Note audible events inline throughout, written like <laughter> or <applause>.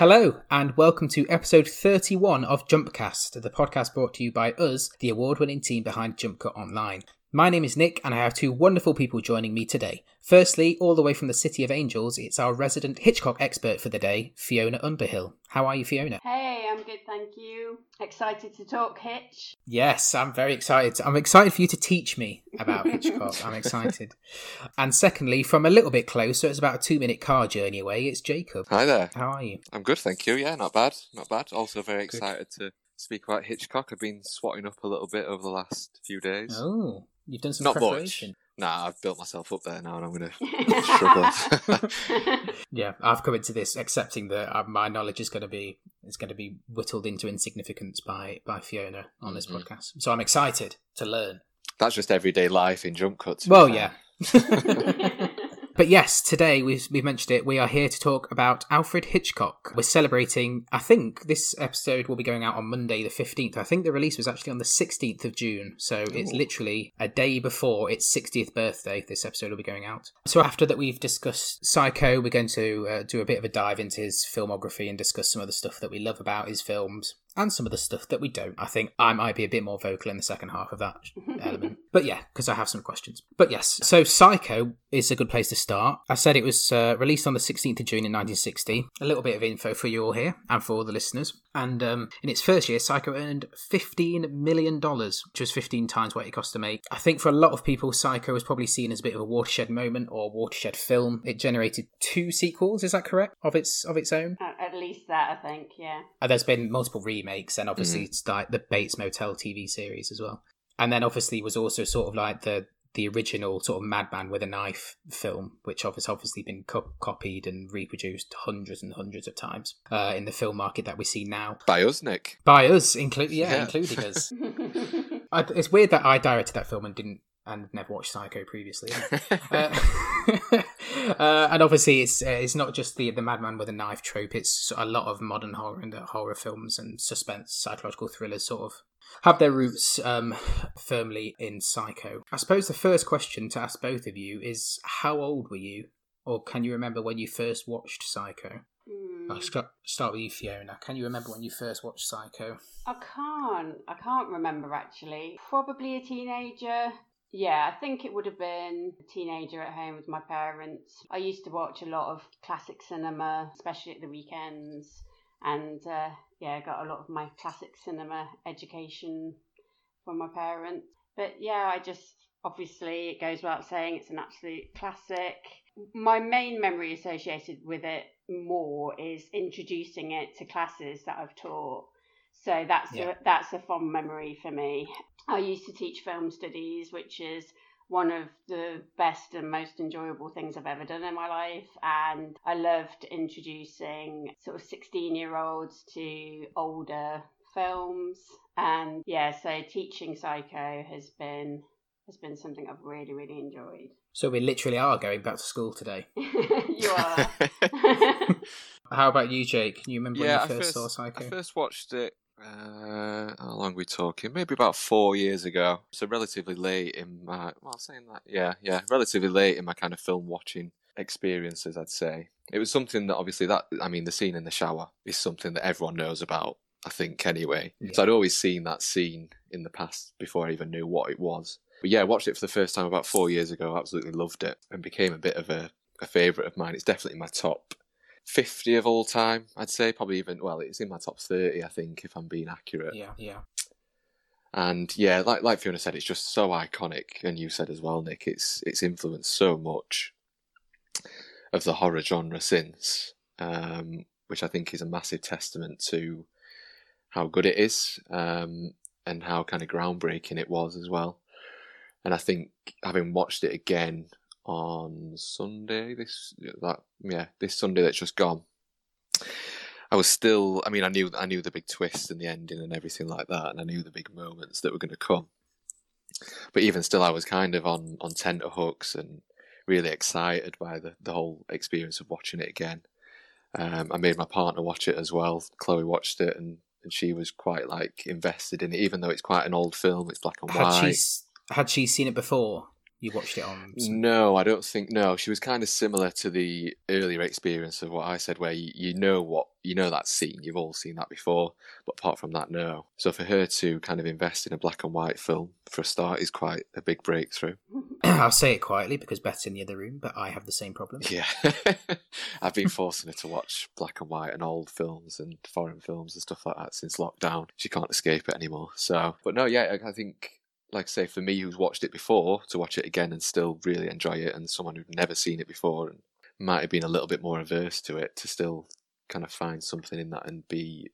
Hello, and welcome to episode 31 of Jumpcast, the podcast brought to you by us, the award winning team behind Jump Cut Online. My name is Nick, and I have two wonderful people joining me today. Firstly, all the way from the City of Angels, it's our resident Hitchcock expert for the day, Fiona Underhill. How are you, Fiona? Hey, I'm good, thank you. Excited to talk Hitch. Yes, I'm very excited. I'm excited for you to teach me about Hitchcock. I'm excited. <laughs> And secondly, from a little bit closer, it's about a two minute car journey away, it's Jacob. Hi there. How are you? I'm good, thank you. Yeah, not bad. Not bad. Also very excited to speak about Hitchcock. I've been swatting up a little bit over the last few days. Oh, you've done some Not preparation. much. Nah, I've built myself up there now and I'm going <laughs> to struggle. <laughs> Yeah, I've come into this accepting that uh, my knowledge is going to be is going to be whittled into insignificance by by Fiona on this Mhm. podcast. So I'm excited to learn. That's just everyday life in jump cuts. Well, yeah. <laughs> But yes, today we've, we've mentioned it. We are here to talk about Alfred Hitchcock. We're celebrating, I think this episode will be going out on Monday, the 15th. I think the release was actually on the 16th of June. So it's literally a day before its 60th birthday. This episode will be going out. So after that, we've discussed Psycho. We're going to uh, do a bit of a dive into his filmography and discuss some of the stuff that we love about his films and some of the stuff that we don't. I think I might be a bit more vocal in the second half of that <laughs> element. But yeah, because I have some questions. But yes, so Psycho is a good place to start. I said it was uh, released on the 16th of June in 1960. A little bit of info for you all here and for all the listeners. And um, in its first year, Psycho earned $15 million, which was 15 times what it cost to make. I think for a lot of people, Psycho was probably seen as a bit of a watershed moment or watershed film. It generated two sequels, is that correct? Of its of its own? At at least that, I think, yeah. Uh, there's been multiple remakes, and obviously it's like the Bates Motel TV series as well. And then obviously was also sort of like the the original sort of Madman with a Knife film, which has obviously been co- copied and reproduced hundreds and hundreds of times uh, in the film market that we see now By us, Nick. by us, include yeah, Yeah. including us. <laughs> I, it's weird that I directed that film and didn't and never watched Psycho previously. <laughs> uh, <laughs> uh, and obviously, it's uh, it's not just the the madman with a knife trope. It's a lot of modern horror and uh, horror films and suspense, psychological thrillers, sort of have their roots um, firmly in Psycho. I suppose the first question to ask both of you is: How old were you, or can you remember when you first watched Psycho? Hmm. I'll start, start with you, Fiona. Can you remember when you first watched Psycho? I can't. I can't remember actually. Probably a teenager. Yeah, I think it would have been a teenager at home with my parents. I used to watch a lot of classic cinema, especially at the weekends, and uh, yeah, I got a lot of my classic cinema education from my parents. But yeah, I just obviously it goes without saying it's an absolute classic. My main memory associated with it more is introducing it to classes that I've taught. So that's Yeah. a, that's a fond memory for me. I used to teach film studies, which is one of the best and most enjoyable things I've ever done in my life. And I loved introducing sort of 16 year olds to older films. And yeah, so teaching Psycho has been has been something I've really, really enjoyed. So we literally are going back to school today. <laughs> you are. <laughs> How about you, Jake? Can you remember yeah, when you first, first, saw Psycho? I first watched it. Uh, how long are we talking? Maybe about four years ago. So relatively late in my. Well, saying that, yeah, yeah, relatively late in my kind of film watching experiences. I'd say it was something that obviously that I mean the scene in the shower is something that everyone knows about. I think anyway. So I'd always seen that scene in the past before I even knew what it was. But yeah, I watched it for the first time about four years ago. Absolutely loved it and became a bit of a, a favourite of mine. It's definitely my top 50 of all time, I'd say. Probably even, well, it's in my top 30, I think, if I'm being accurate. Yeah, yeah. And yeah, like like Fiona said, it's just so iconic, and you said as well, Nick. It's it's influenced so much of the horror genre since, um, which I think is a massive testament to how good it is, um, and how kind of groundbreaking it was as well. And I think having watched it again on Sunday, this that yeah, this Sunday that's just gone, I was still. I mean, I knew I knew the big twist and the ending and everything like that, and I knew the big moments that were going to come. But even still, I was kind of on on tenterhooks and really excited by the the whole experience of watching it again. Um, I made my partner watch it as well. Chloe watched it and, and she was quite like invested in it, even though it's quite an old film. It's black and Had white. she had she seen it before? You watched it on. Some... No, I don't think. No, she was kind of similar to the earlier experience of what I said, where you, you know what you know that scene. You've all seen that before, but apart from that, no. So for her to kind of invest in a black and white film for a start is quite a big breakthrough. <clears throat> I'll say it quietly because Beth's in the other room, but I have the same problem. Yeah, <laughs> I've been forcing her to watch black and white and old films and foreign films and stuff like that since lockdown. She can't escape it anymore. So, but no, yeah, I think like say, for me who's watched it before, to watch it again and still really enjoy it, and someone who'd never seen it before and might have been a little bit more averse to it, to still kind of find something in that and be,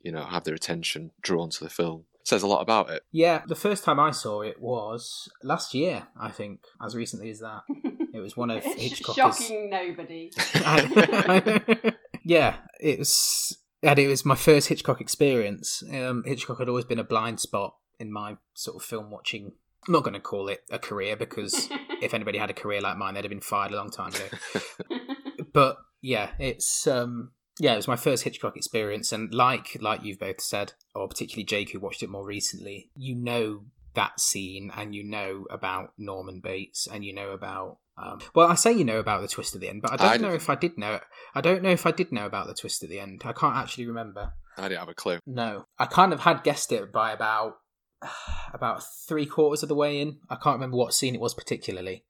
you know, have their attention drawn to the film says a lot about it. Yeah, the first time I saw it was last year, I think, as recently as that. <laughs> It was one of Hitchcock's. Shocking nobody. <laughs> yeah, it was. And it was my first Hitchcock experience. Um, Hitchcock had always been a blind spot in my sort of film watching. I'm not going to call it a career because <laughs> if anybody had a career like mine, they'd have been fired a long time ago. <laughs> but yeah, it's um, yeah, it was my first Hitchcock experience, and like like you've both said, or particularly Jake who watched it more recently, you know that scene, and you know about Norman Bates, and you know about um, well, I say you know about the twist at the end, but I don't I know if I did know. I don't know if I did know about the twist at the end. I can't actually remember. I didn't have a clue. No, I kind of had guessed it by about <sighs> about three quarters of the way in. I can't remember what scene it was particularly,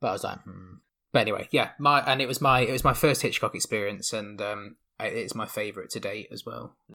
but I was like, hmm. But anyway, yeah, my and it was my it was my first Hitchcock experience, and um, it's my favourite to date as well. <laughs>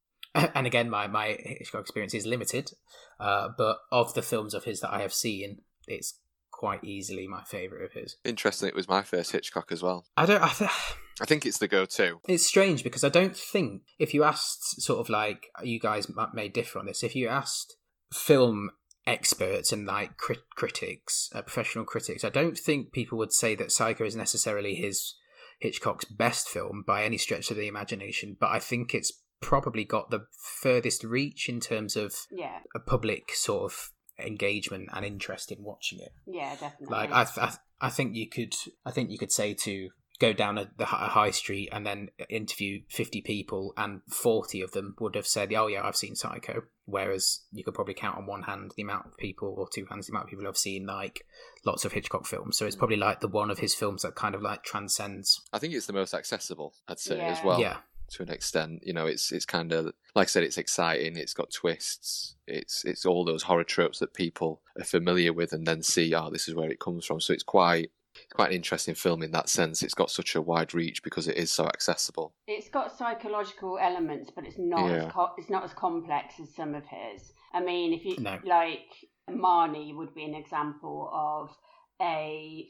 And again, my my Hitchcock experience is limited, uh, but of the films of his that I have seen, it's quite easily my favourite of his. Interesting, it was my first Hitchcock as well. I don't. I, th- <sighs> I think it's the go-to. It's strange because I don't think if you asked, sort of like you guys may differ on this. If you asked film experts and like crit- critics, uh, professional critics, I don't think people would say that Psycho is necessarily his Hitchcock's best film by any stretch of the imagination, but I think it's probably got the furthest reach in terms of yeah. a public sort of engagement and interest in watching it. Yeah, definitely. Like I, I, I think you could, I think you could say to go down a, the high street and then interview 50 people and 40 of them would have said oh yeah i've seen psycho. Whereas you could probably count on one hand the amount of people or two hands the amount of people who have seen like lots of hitchcock films. So it's mm. probably like the one of his films that kind of like transcends i think it's the most accessible i'd say yeah. as well yeah. to an extent. You know it's it's kind of like i said it's exciting it's got twists it's it's all those horror tropes that people are familiar with and then see oh this is where it comes from. So it's quite it's quite an interesting film in that sense. It's got such a wide reach because it is so accessible. It's got psychological elements, but it's not yeah. as co- it's not as complex as some of his. I mean, if you no. like Marnie would be an example of a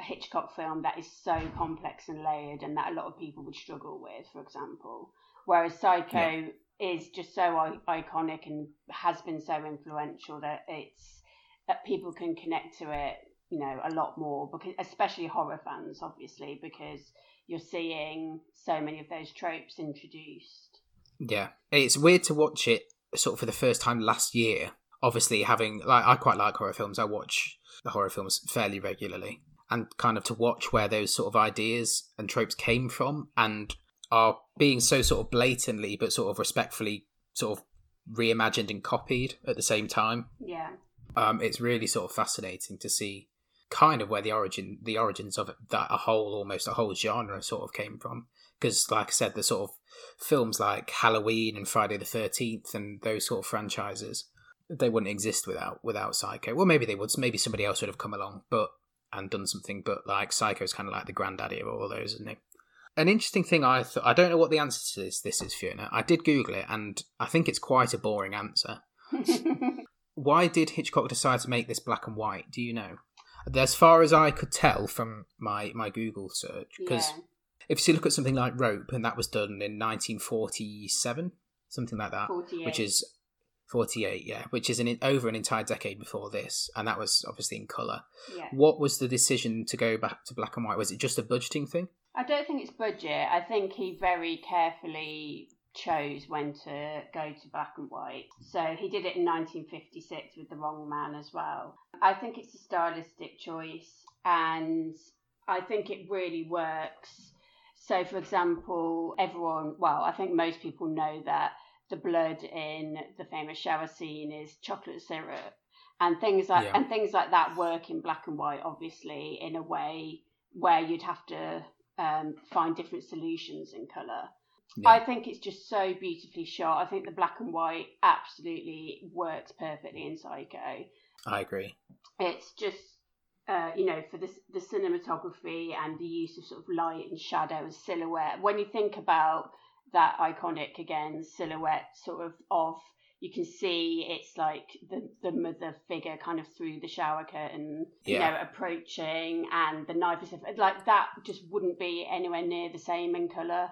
Hitchcock film that is so complex and layered, and that a lot of people would struggle with, for example. Whereas Psycho yeah. is just so I- iconic and has been so influential that it's that people can connect to it you know a lot more because especially horror fans obviously because you're seeing so many of those tropes introduced. Yeah. It's weird to watch it sort of for the first time last year obviously having like i quite like horror films. I watch the horror films fairly regularly. And kind of to watch where those sort of ideas and tropes came from and are being so sort of blatantly but sort of respectfully sort of reimagined and copied at the same time. Yeah. Um, it's really sort of fascinating to see kind of where the origin the origins of that a whole almost a whole genre sort of came from because like i said the sort of films like halloween and friday the 13th and those sort of franchises they wouldn't exist without without psycho well maybe they would maybe somebody else would have come along but and done something but like psycho's kind of like the granddaddy of all those isn't it an interesting thing I thought I don't know what the answer to this this is Fiona. I did Google it and I think it's quite a boring answer. <laughs> Why did Hitchcock decide to make this black and white? Do you know? As far as I could tell from my, my Google search, because yeah. if you look at something like Rope, and that was done in 1947, something like that, 48. which is 48, yeah, which is an over an entire decade before this, and that was obviously in color. Yeah. What was the decision to go back to black and white? Was it just a budgeting thing? I don't think it's budget. I think he very carefully chose when to go to black and white. So he did it in 1956 with The Wrong Man as well. I think it's a stylistic choice and I think it really works. So, for example, everyone, well, I think most people know that the blood in the famous shower scene is chocolate syrup. and things like Yeah. and things like that work in black and white, obviously, in a way where you'd have to um, find different solutions in color. Yeah. I think it's just so beautifully shot. I think the black and white absolutely works perfectly in Psycho. I agree. It's just, uh, you know, for the, the cinematography and the use of sort of light and shadow and silhouette. When you think about that iconic, again, silhouette sort of of, you can see it's like the, the mother figure kind of through the shower curtain, you know, approaching and the knife is like that just wouldn't be anywhere near the same in colour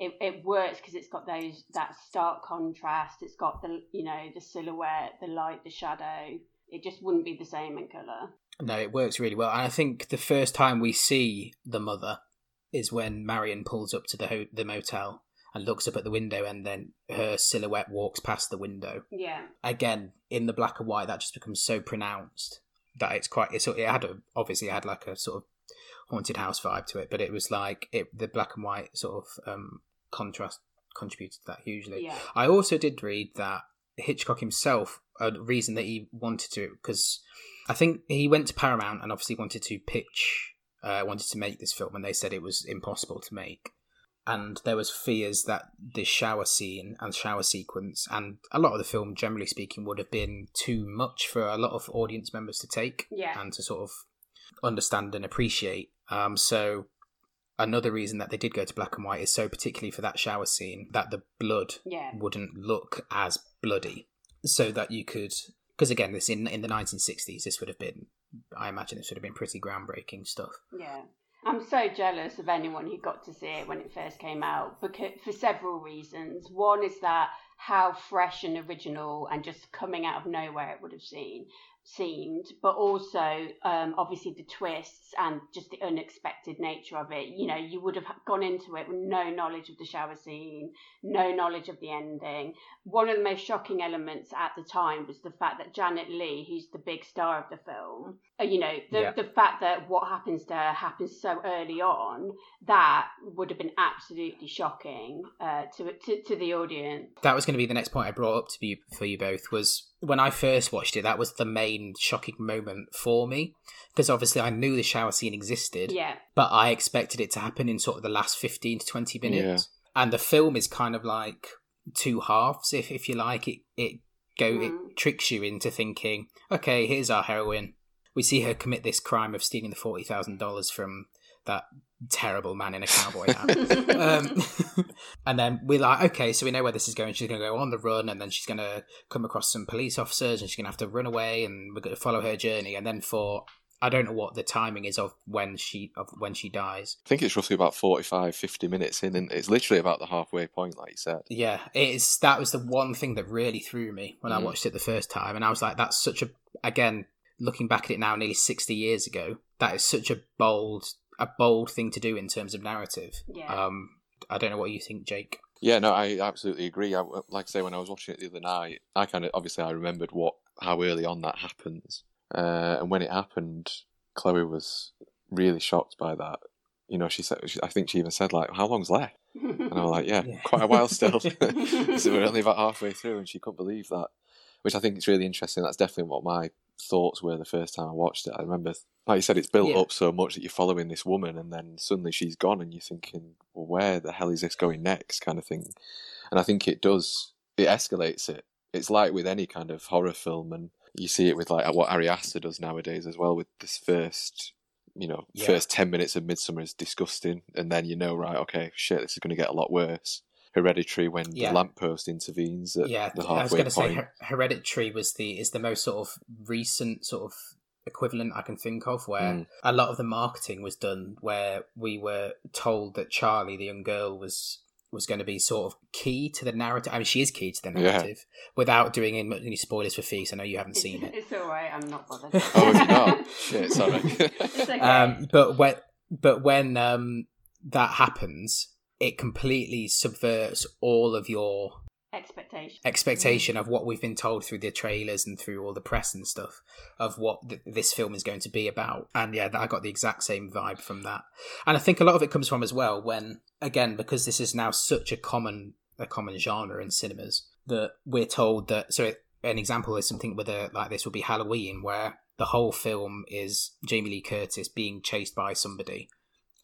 it, it works because it's got those that stark contrast. It's got the you know the silhouette, the light, the shadow. It just wouldn't be the same in color. No, it works really well. And I think the first time we see the mother is when Marion pulls up to the ho- the motel and looks up at the window, and then her silhouette walks past the window. Yeah, Again, in the black and white, that just becomes so pronounced that it's quite. It's, it had a, obviously it had like a sort of haunted house vibe to it, but it was like it the black and white sort of um, contrast contributed to that hugely. yeah, I also did read that Hitchcock himself, a reason that he wanted to, because I think he went to Paramount and obviously wanted to pitch, uh, wanted to make this film, and they said it was impossible to make. And there was fears that the shower scene and shower sequence, and a lot of the film, generally speaking, would have been too much for a lot of audience members to take yeah, and to sort of understand and appreciate. Um, so another reason that they did go to black and white is so particularly for that shower scene that the blood yeah, wouldn't look as bloody, so that you could. Because again, this in in the 1960s, this would have been, I imagine, this would have been pretty groundbreaking stuff. yeah. I'm so jealous of anyone who got to see it when it first came out because for several reasons. One is that how fresh and original and just coming out of nowhere it would have seen seemed, but also um, obviously the twists and just the unexpected nature of it. You know, you would have gone into it with no knowledge of the shower scene, no knowledge of the ending. One of the most shocking elements at the time was the fact that Janet Leigh, who's the big star of the film, you know, the, Yeah. the fact that what happens to her happens so early on, that would have been absolutely shocking uh, to, to to the audience. That was going to be the next point I brought up to you for you both. Was when I first watched it, that was the main shocking moment for me because obviously I knew the shower scene existed, Yeah, but I expected it to happen in sort of the last 15 to 20 minutes. And the film is kind of like two halves, if if you like. It it go Mm. it tricks you into thinking, okay, here's our heroine. We see her commit this crime of stealing the forty thousand dollars from that terrible man in a cowboy hat. <laughs> um, <laughs> and then we're like, okay, so we know where this is going. She's going to go on the run, and then she's going to come across some police officers, and she's going to have to run away, and we're going to follow her journey. And then for I don't know what the timing is of when she of when she dies. I think it's roughly about 45, 50 minutes in, and it's literally about the halfway point, like you said. Yeah, it's that was the one thing that really threw me when I Mm. watched it the first time, and I was like, "That's such a." Again, looking back at it now, nearly sixty years ago, that is such a bold, a bold thing to do in terms of narrative. yeah, Um, I don't know what you think, Jake. Yeah, no, I absolutely agree. I, like I say, when I was watching it the other night, I kind of obviously I remembered what how early on that happens, uh, and when it happened, Chloe was really shocked by that. You know, she said, she, I think she even said like, "How long's left?" And I was like, "Yeah, <laughs> Yeah. quite a while still." <laughs> <laughs> so we're only about halfway through, and she couldn't believe that, which I think is really interesting. That's definitely what my thoughts were the first time I watched it. I remember, like you said, it's built Yeah. up so much that you're following this woman, and then suddenly she's gone, and you're thinking, "Well, where the hell is this going next?" kind of thing. And I think it does. It escalates it. It's like with any kind of horror film, and you see it with like what Ari Aster does nowadays as well. With this first, you know, Yeah. first ten minutes of Midsommar is disgusting, and then you know, right, okay, shit, this is going to get a lot worse. Hereditary, when Yeah. the lamppost intervenes at yeah, the I was halfway going to say. Her- Hereditary was the is the most sort of recent sort of equivalent I can think of where Mm. a lot of the marketing was done where we were told that Charlie, the young girl, was was going to be sort of key to the narrative. I mean, she is key to the Yeah. narrative without doing any any spoilers for Feast. I know you haven't it's, seen it. it's all right. I'm not bothered. <laughs> oh, is it not? Shit, sorry. <laughs> It's okay. Um, but when but when um, that happens, it completely subverts all of your Expectation. expectation of what we've been told through the trailers and through all the press and stuff of what th- this film is going to be about. And yeah, I got the exact same vibe from that. And I think a lot of it comes from as well when again because this is now such a common a common genre in cinemas that we're told that so an example is something with a like this would be Halloween, where the whole film is Jamie Lee Curtis being chased by somebody,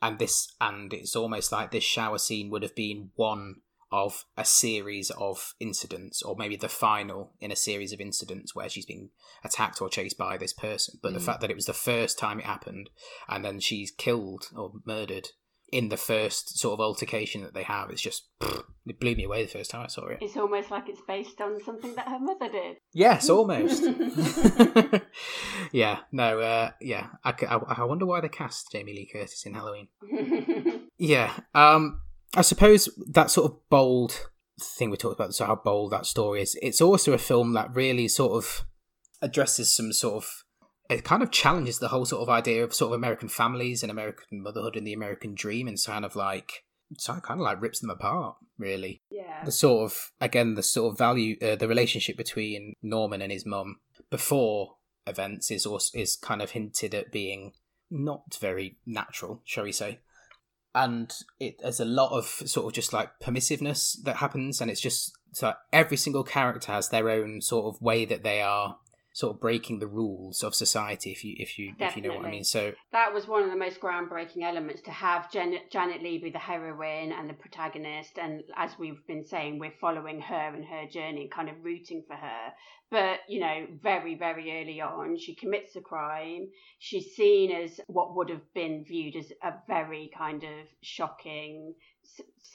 and this and it's almost like this shower scene would have been one of a series of incidents, or maybe the final in a series of incidents where she's been attacked or chased by this person. But the Mm. fact that it was the first time it happened, and then she's killed or murdered in the first sort of altercation that they have, it's just it blew me away the first time I saw it. It's almost like it's based on something that her mother did. Yes, almost. <laughs> <laughs> yeah, no, uh, yeah. I wonder why they cast Jamie Lee Curtis in Halloween. <laughs> Yeah, um, I suppose that sort of bold thing we talked about, so how bold that story is. It's also a film that really sort of addresses some sort of. It kind of challenges the whole sort of idea of sort of American families and American motherhood and the American dream, and kind of like, so it kind of like rips them apart, really yeah. the sort of again the sort of value uh, the relationship between Norman and his mum before events is also is kind of hinted at being not very natural, shall we say? And it there's a lot of sort of just like permissiveness that happens, and it's just so every single character has their own sort of way that they are sort of breaking the rules of society. If you if you if you know what I mean. So That was one of the most groundbreaking elements to have Janet, Janet Leigh be the heroine and the protagonist. And as we've been saying, we're following her and her journey, kind of rooting for her. But, you know, very, very early on, she commits a crime. She's seen as what would have been viewed as a very kind of shocking,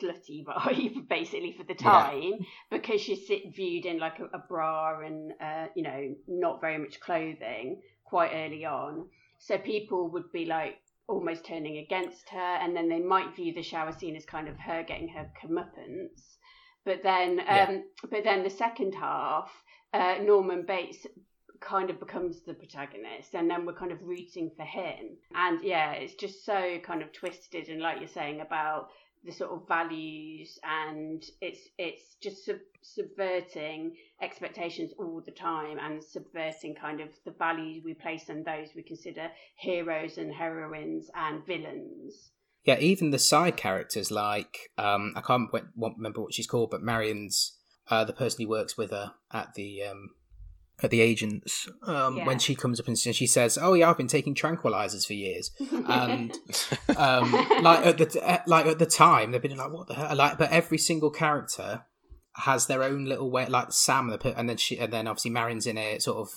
slutty <laughs> vibe, basically, for the Yeah. time, because she's sit- viewed in like a, a bra and, uh, you know, not very much clothing quite early on. So people would be like almost turning against her, and then they might view the shower scene as kind of her getting her comeuppance. But then, um, Yeah. but then the second half, uh, Norman Bates kind of becomes the protagonist, and then we're kind of rooting for him. And yeah, it's just so kind of twisted, and like you're saying about the sort of values, and it's it's just sub- subverting expectations all the time and subverting kind of the values we place on those we consider heroes and heroines and villains. Yeah, even the side characters, like um, I can't remember what she's called, but Marion's uh, the person who works with her at the um, at the agents. Um, Yeah. When she comes up and she says, "Oh yeah, I've been taking tranquilizers for years," <laughs> and um, like at the uh, like at the time they've been like, "What the hell?" Like, but every single character has their own little way. Like Sam, and then she, and then obviously Marion's in a sort of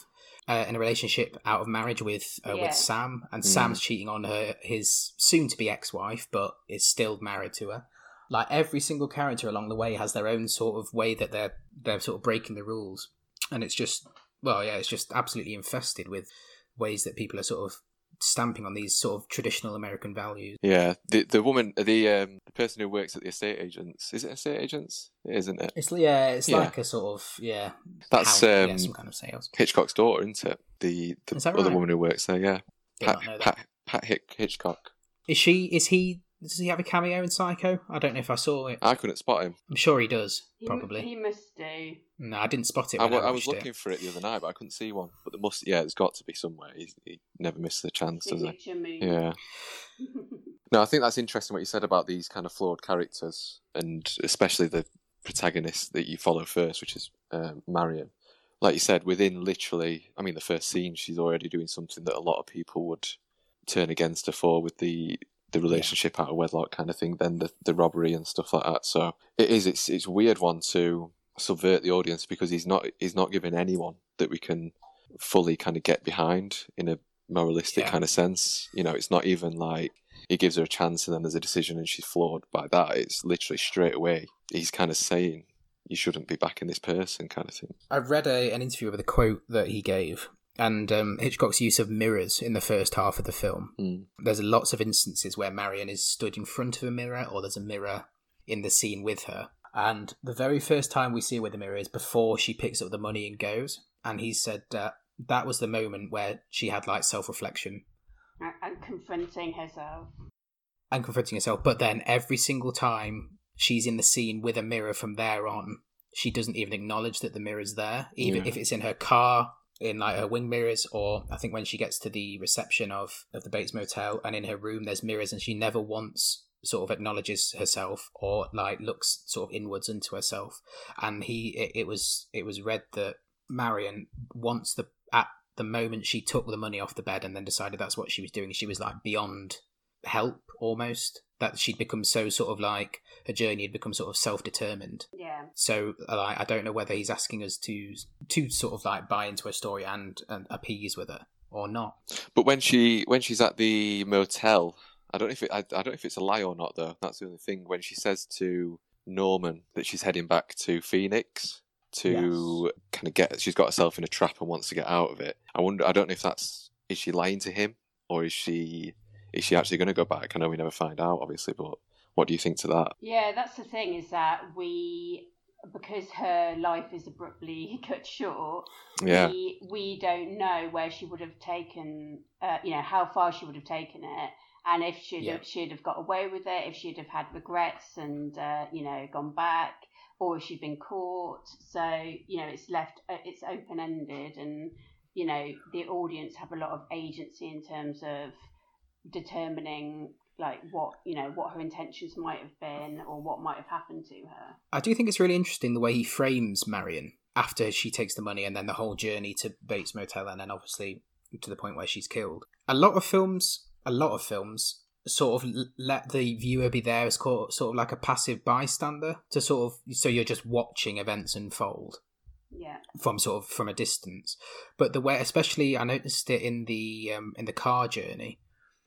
uh, in a relationship out of marriage with uh, Yeah. with Sam, and Mm. Sam's cheating on her his soon to be ex wife, but is still married to her. Like every single character along the way has their own sort of way that they're they're sort of breaking the rules, and it's just well, yeah, it's just absolutely infested with ways that people are sort of stamping on these sort of traditional American values. Yeah, the the woman, the um, the person who works at the estate agents, is it estate agents? It isn't it? It's yeah, it's Yeah. like a sort of yeah, That's house- yeah, um, some kind of sales. Hitchcock's daughter, isn't it? The the other right? woman who works there, yeah. Pat, not know that. Pat, Pat Hitchcock. Is she? Is he? Does he have a cameo in Psycho? I don't know if I saw it. I couldn't spot him. I'm sure he does. He- Probably. he, must do. No, I didn't spot it. I, When I, wa- I was looking It. for it the other night, but I couldn't see one. But there must, yeah, there's got to be somewhere. He, he never misses a chance, does he? Move. Yeah. <laughs> No, I think that's interesting what you said about these kind of flawed characters, and especially the protagonist that you follow first, which is um, Marion. Like you said, within literally, I mean, the first scene, she's already doing something that a lot of people would turn against her for with the the relationship out of wedlock kind of thing. Then the the robbery and stuff like that. So it is. It's it's a weird one to subvert the audience because he's not he's not giving anyone that we can fully kind of get behind in a moralistic Yeah. kind of sense. You know, it's not even like he gives her a chance and then there's a decision and she's flawed by that. It's literally straight away. He's kind of saying you shouldn't be backing this person kind of thing. I read a, an interview with a quote that he gave, and um, Hitchcock's use of mirrors in the first half of the film. Mm. There's lots of instances where Marion is stood in front of a mirror, or there's a mirror in the scene with her. And the very first time we see her with the mirror is before she picks up the money and goes. And he said uh, that was the moment where she had like self reflection and, and confronting herself. and confronting herself. But then every single time she's in the scene with a mirror from there on, she doesn't even acknowledge that the mirror's there, even Yeah. if it's in her car, in like her wing mirrors, or I think when she gets to the reception of, of the Bates Motel and in her room there's mirrors and she never once sort of acknowledges herself or like looks sort of inwards into herself. And he it, it was it was read that Marion once the at the moment she took the money off the bed and then decided that's what she was doing, she was like beyond help almost. That she'd become so sort of like her journey had become sort of self determined. Yeah. So like I don't know whether he's asking us to to sort of like buy into her story and, and appease with her or not. But when she when she's at the motel, I don't know if it, I, I don't know if it's a lie or not though. That's the only thing. When she says to Norman that she's heading back to Phoenix to kind of get, she's got herself in a trap and wants to get out of it. I wonder. I don't know if that's is she lying to him or is she is she actually going to go back? I know we never find out, obviously, but what do you think to that? Yeah, that's the thing is that we because her life is abruptly <laughs> cut short, Yeah, we we don't know where she would have taken, uh, you know, how far she would have taken it, and if she'd Yeah. have, she'd have got away with it, if she'd have had regrets and uh, you know gone back, or if she'd been caught. So you know, it's left, uh, it's open ended, and you know, the audience have a lot of agency in terms of determining like what you know what her intentions might have been or what might have happened to her. I do think it's really interesting the way he frames Marion after she takes the money and then the whole journey to Bates Motel and then obviously to the point where she's killed. A lot of films, a lot of films sort of let the viewer be there as sort of like a passive bystander to sort of so you're just watching events unfold Yeah. from sort of from a distance. But the way, especially, I noticed it in the um, in the car journey.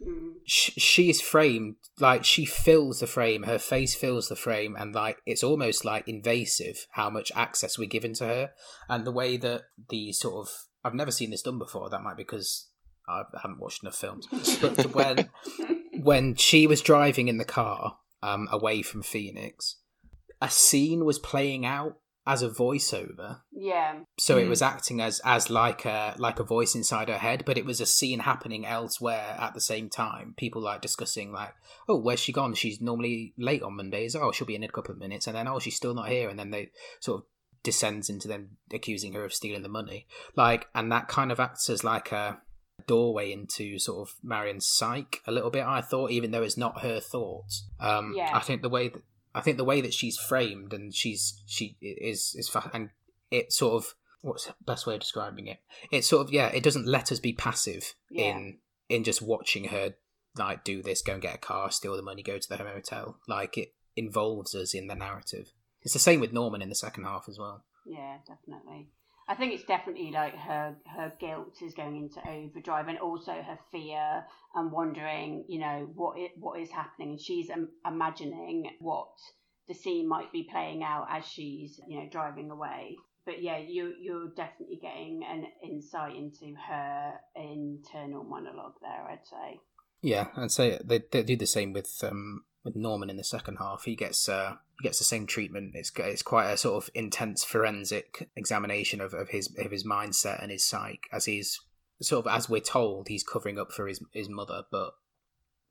Mm. sh- she is framed like she fills the frame her face fills the frame and like it's almost like invasive how much access we're given to her and the way that the sort of i've never seen this done before that might be because i haven't watched enough films but when <laughs> when she was driving in the car um away from phoenix a scene was playing out as a voiceover. Yeah. so it Mm. was acting as as like a like a voice inside her head but it was a scene happening elsewhere at the same time. People like discussing like oh where's she gone? She's normally late on mondays. Oh she'll be in a couple of minutes and then oh she's still not here. And then they sort of descends into them accusing her of stealing the money. Like and that kind of acts as like a doorway into sort of marion's psyche a little bit i thought even though it's not her thoughts. Um Yeah. i think the way that i think the way that she's framed and she's she is is and it sort of what's the best way of describing it it sort of yeah it doesn't let us be passive Yeah. in in just watching her like do this go and get a car steal the money go to the hotel like it involves us in the narrative it's the same with norman in the second half as well Yeah, definitely. I think it's definitely like her her guilt is going into overdrive, and also her fear and wondering, you know, what it, what is happening, and she's imagining what the scene might be playing out as she's, you know, driving away. But yeah, you you're definitely getting an insight into her internal monologue there. I'd say. yeah i'd say they, they do the same with um with norman in the second half he gets uh he gets the same treatment it's it's quite a sort of intense forensic examination of, of his of his mindset and his psyche as he's sort of as we're told he's covering up for his his mother but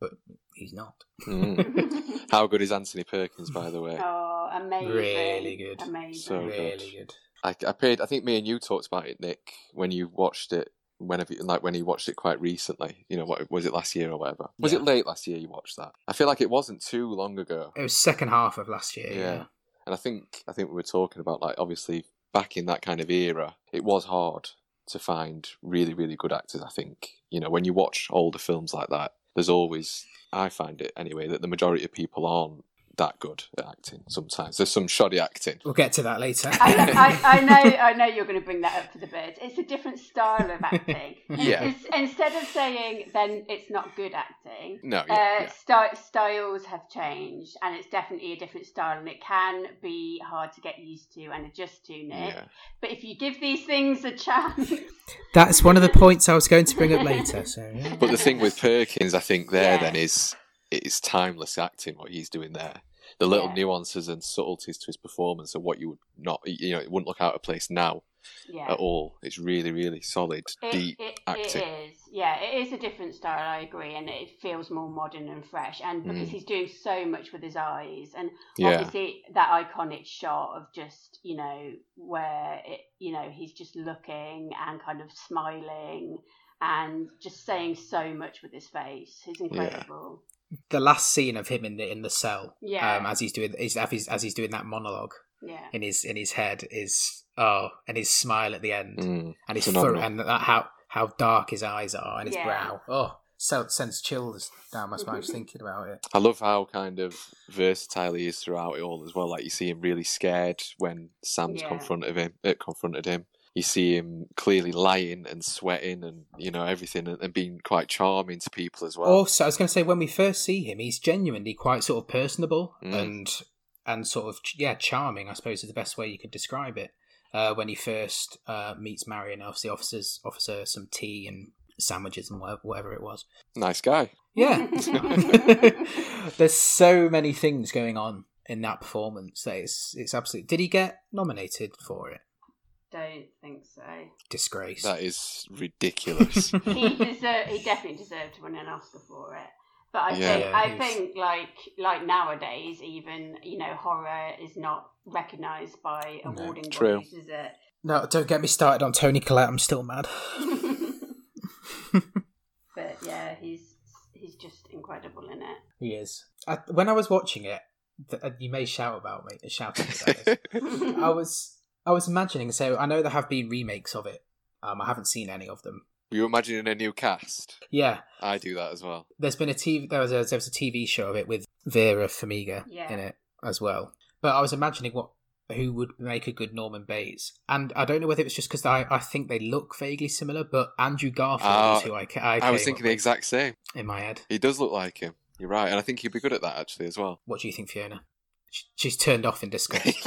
but he's not Mm. <laughs> How good is Anthony Perkins, by the way? oh, amazing! Really good. Amazing. So good. really good I, I paid. I think me and you talked about it, Nick, when you watched it. Whenever, like when you watched it quite recently, you know, what was it last year or whatever? Was Yeah. it late last year you watched that? I feel like it wasn't too long ago. it was second half of last year Yeah. And I think I think we were talking about like obviously back in that kind of era, it was hard to find really really good actors. I think you know when you watch older films like that, there's always I find it anyway that the majority of people aren't that good at acting. Sometimes there's some shoddy acting. we'll get to that later <laughs> I, know- I, I know, I know you're going to bring that up for the birds. It's a different style of acting. <laughs> Yeah. It's, instead of saying then it's not good acting, No, uh, yeah, yeah. sty- styles have changed, and it's definitely a different style, and it can be hard to get used to and adjust to, Nick. yeah. But if you give these things a chance, <laughs> that's one of the points i was going to bring up later so yeah. But the thing with Perkins, I think there Yeah. then is it's timeless acting what he's doing there. The little Yeah. nuances and subtleties to his performance are what you would not, you know, it wouldn't look out of place now yeah. at all. It's really, really solid, It, deep it, acting. it is, yeah, it is a different style. I agree, and it feels more modern and fresh. And because Mm. he's doing so much with his eyes, and Yeah, obviously that iconic shot of just you know where it, you know, he's just looking and kind of smiling and just saying so much with his face. He's incredible. The last scene of him in the in the cell Yeah. um as he's doing as he's, as he's doing that monologue Yeah. in his in his head is oh, and his smile at the end, Mm, and his fur, and that how how dark his eyes are, and his Yeah. brow. Oh, so sends chills down my spine just <laughs> thinking about it. I love how kind of versatile he is throughout it all as well. Like you see him really scared when Sam's Yeah. confronted him. Uh, confronted him. You see him clearly lying and sweating and you know everything and, and being quite charming to people as well. Also, I was going to say when we first see him, he's genuinely quite sort of personable Mm. and and sort of yeah charming. I suppose is the best way you could describe it. Uh, when he first uh, meets Marion, obviously offers officer some tea and sandwiches and whatever, whatever it was. Nice guy. Yeah, <laughs> <laughs> there's so many things going on in that performance that it's it's absolutely. Did he get nominated for it? Don't think so. Disgrace. That is ridiculous. <laughs> He deserve, he definitely deserved to win an Oscar for it. But I Yeah. think Yeah, I he's- think like like nowadays even you know horror is not recognised by No, awarding true. bodies, is it? no, don't get me started on Toni Collette. I'm still mad. <laughs> <laughs> but yeah, he's he's just incredible in it. He is. I, when I was watching it, th- uh, you may shout about me, shout at me about this. I was I was imagining. So I know there have been remakes of it. Um, I haven't seen any of them. you imagining a new cast? Yeah, I do that as well. there's been a TV. There was a, there was a TV show of it with Vera Farmiga Yeah. in it as well. But I was imagining what who would make a good Norman Bates, and I don't know whether it was just because I, I think they look vaguely similar. But Andrew Garfield Ah, is who I I, I was thinking the exact same. in my head. He does look like him. You're right, and I think he'd be good at that actually as well. What do you think, Fiona? She's turned off in <laughs> disgust. <laughs>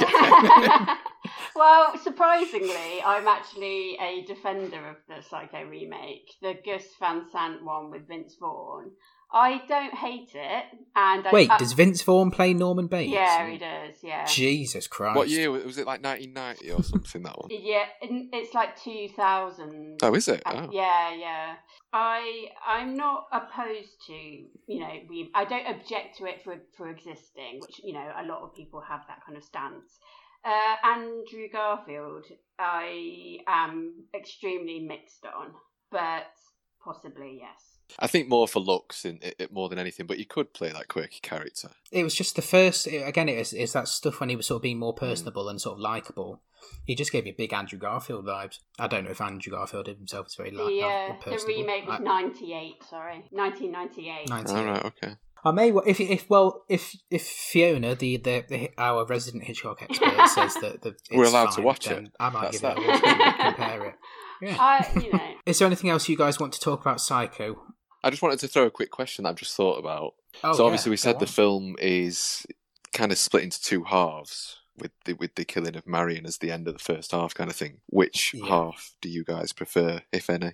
well, <laughs> surprisingly, I'm actually a defender of the Psycho remake, the Gus Van Sant one with Vince Vaughn. I don't hate it, and I, Wait, I- does Vince Vaughn play Norman Bates? yeah, he does, yeah. Jesus Christ! What year was it? Like 1990 or something? That one. Yeah, it's like 2000. Oh, is it? Uh, Oh. Yeah, yeah. I I'm not opposed to you know we I don't object to it for for existing, which you know a lot of people have that kind of stance. Uh, Andrew Garfield, I am extremely mixed on, but possibly yes. I think more for looks in it, it more than anything, but you could play that quirky character. It was just the first. it- again, it is, it's that stuff when he was sort of being more Hmm. personable and sort of likable. He just gave me big Andrew Garfield vibes. I don't know if Andrew Garfield himself is very The like uh, the remake was 98, sorry, 1998. 98. All right, okay. I may if if well if if Fiona the the, the our resident Hitchcock expert <laughs> says that the We're it's allowed to watch it. I might That's give it a that. watch and <laughs> compare it. Yeah. I you know <laughs> Is there anything else you guys want to talk about Psycho? I just wanted to throw a quick question that I've just thought about. Oh, so yeah, obviously we go said the film is kind of split into two halves with the with the killing of Marion as the end of the first half kind of thing. Which Yeah. half do you guys prefer, if any?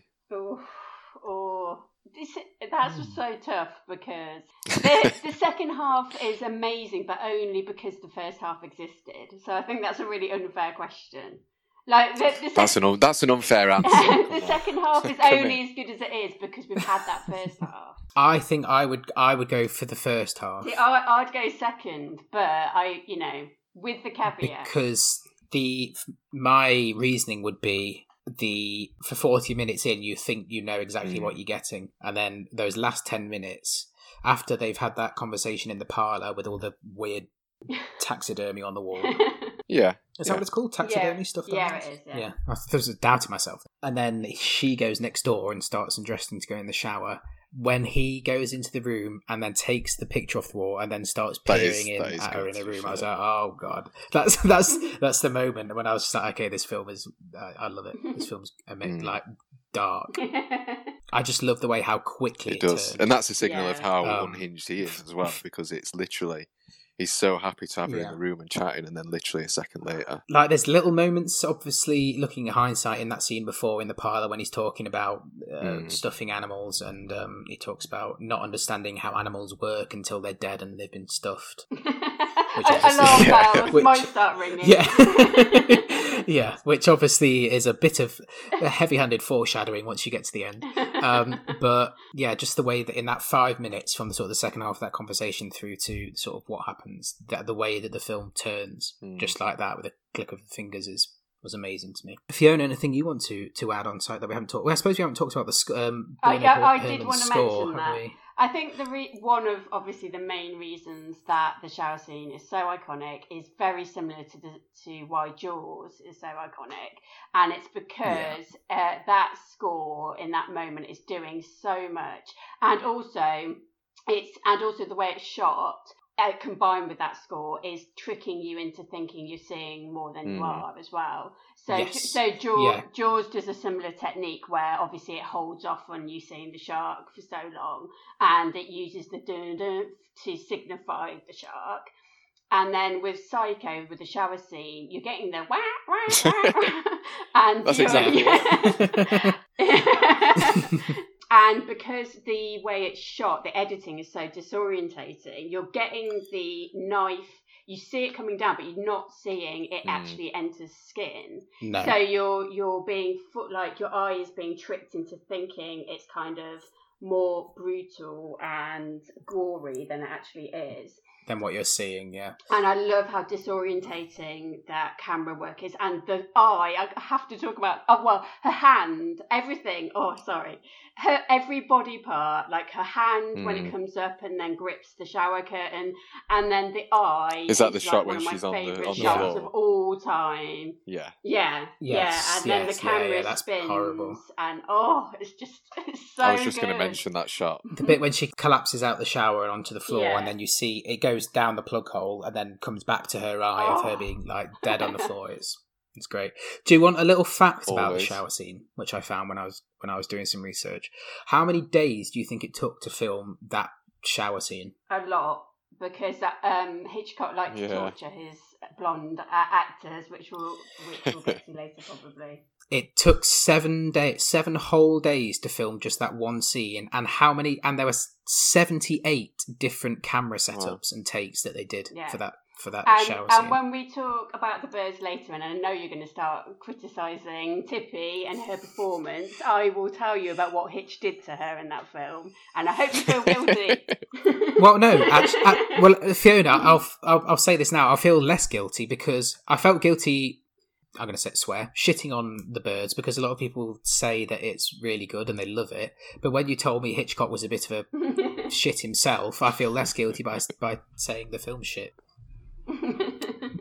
This, that's Hmm. so tough because <laughs> the, the second half is amazing, but only because the first half existed. So I think that's a really unfair question. Like the, the, That's an un- that's an unfair <laughs> answer. The second half is <laughs> only as good as it is because we've had that first half. I think I would I would go for the first half See, I, I'd go second, but I, you know, with the caveat. because the my reasoning would be the for 40 minutes in you think you know exactly Mm. what you're getting and then those last 10 minutes after they've had that conversation in the parlor with all the weird <laughs> taxidermy on the wall <laughs> Yeah. is that Yeah. what it's called taxidermy Yeah, stuff yeah, it is, yeah. yeah i was doubting myself and then she goes next door and starts undressing to go in the shower when he goes into the room and then takes the picture off the wall and then starts That peering is- in at her in the to be room, I was like, "Oh god, that's that's that's the moment when I was just like, okay, this film is, uh, I love it. This <laughs> film's ama- Mm. like dark. <laughs> I just love the way how quickly It it, does. turns. And that's a signal of how Um, unhinged he is as well, because it's literally he's so happy to have her in the room and chatting and then literally a second later. like there's little moments obviously looking at hindsight in that scene before in the parlor when he's talking about uh, Mm. stuffing animals and um, he talks about not understanding how animals work until they're dead and they've been stuffed <laughs> Alarm obviously- bells <laughs> Which- might start ringing. yeah <laughs> <laughs> yeah which obviously is a bit of a heavy-handed foreshadowing once you get to the end um, but yeah just the way that in that five minutes from the sort of the second half of that conversation through to sort of what happens that the way that the film turns Mm. just like that with a click of the fingers is was amazing to me. Fiona, anything you want to to add on site that we haven't talked? Well, I suppose we haven't talked about the sc- um, Uh, Bernard yeah, I did want to score, mention that. we? I think the re- one of obviously the main reasons that the shower scene is so iconic is very similar to the, to why Jaws is so iconic, and it's because uh, that score in that moment is doing so much, and also it's and also the way it's shot. Uh, combined with that score is tricking you into thinking you're seeing more than you Mm. are as well. So, Yes. so Jaws, Yeah. Jaws does a similar technique where obviously it holds off on you seeing the shark for so long, and it uses the dun to signify the shark. And then with Psycho, with the shower scene, you're getting the wah wah wah, <laughs> <laughs> and That's exactly <laughs> and because the way it's shot, the editing is so disorientating, you're getting the knife. You see it coming down, but you're not seeing it Mm. actually enters skin. No. So you're you're being foot like your eye is being tricked into thinking it's kind of more brutal and gory than it actually is. Than what you're seeing, yeah. And I love how disorientating that camera work is, and the eye. I have to talk about. Oh well, her hand, everything. Oh, sorry, her every body part, like her hand when it Mm. comes up and then grips the shower curtain, and then the eye. Is that the like shot one when she's on the- favourite on the shots floor? of all time? Yeah. Yeah, Yes, yeah, and then yes, the camera yeah, that's spins, horrible. and oh, it's just <laughs> it's so. I was just going to mention that shot. The bit when she collapses out the shower and onto the floor, Yeah. and then you see it goes down the plug hole and then comes back to her eye of her Oh. being like dead on the floor. It's it's great. Do you want a little fact about the shower scene, which I found when I was when I was doing some research? How many days do you think it took to film that shower scene? a lot because um, Hitchcock liked to torture his blonde uh, actors, which we'll which we'll get to later probably. It took seven days, seven whole days to film just that one scene, and how many? And there was seventy-eight different camera setups and takes that they did Yeah. for that for that And, shower scene. and when we talk about the birds later, and I know you're going to start criticising Tippi and her performance, I will tell you about what Hitch did to her in that film, and I hope you feel guilty. <laughs> <laughs> Well, no, actually, well, Fiona, I'll, I'll I'll say this now. I feel less guilty because I felt guilty. I'm going to say swear shitting on the birds because a lot of people say that it's really good and they love it. But when you told me Hitchcock was a bit of a <laughs> shit himself, I feel less guilty by by saying the film shit. <laughs>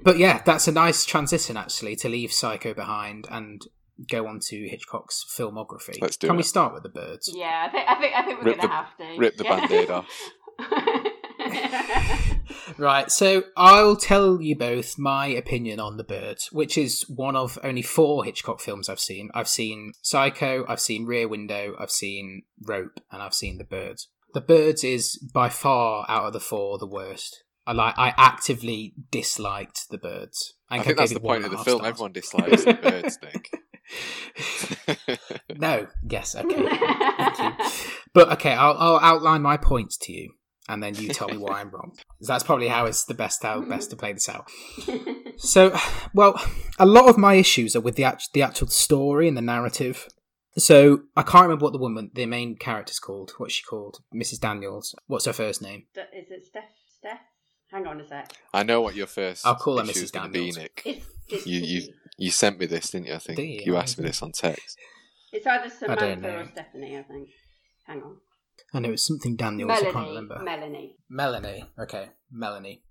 But yeah, that's a nice transition actually to leave Psycho behind and go on to Hitchcock's filmography. Let's do Can we start with the birds? yeah, I think I think I think we're Rip going to have to rip the Yeah. Band-Aid <laughs> off. <laughs> Right, so I'll tell you both my opinion on The Birds, which is one of only four Hitchcock films I've seen. I've seen Psycho, I've seen Rear Window, I've seen Rope, and I've seen The Birds. The Birds is by far out of the four the worst. I like. I actively disliked The Birds. I think think that's the point of the film. stars. Everyone dislikes the birds, <laughs> Nick. no, yes, okay. But okay, I'll, I'll outline my points to you, and then you tell me why I'm wrong. <laughs> That's probably how it's the best how best to play this out. <laughs> So, well, a lot of my issues are with the act- the actual story and the narrative. So I can't remember what the woman, the main character's called. What's she called? Mrs. Daniels. What's her first name? Is it Steph? Steph? Hang on a sec. I know what your first I'll call her Mrs. is going to be, Daniels. Nick. It's, it's You, you you sent me this, didn't you? I think you? you asked me this on text. It's either Samantha or Stephanie, I think. Hang on. I know it's something Daniels. I can't Melanie. remember. Melanie. Melanie. Okay, Melanie.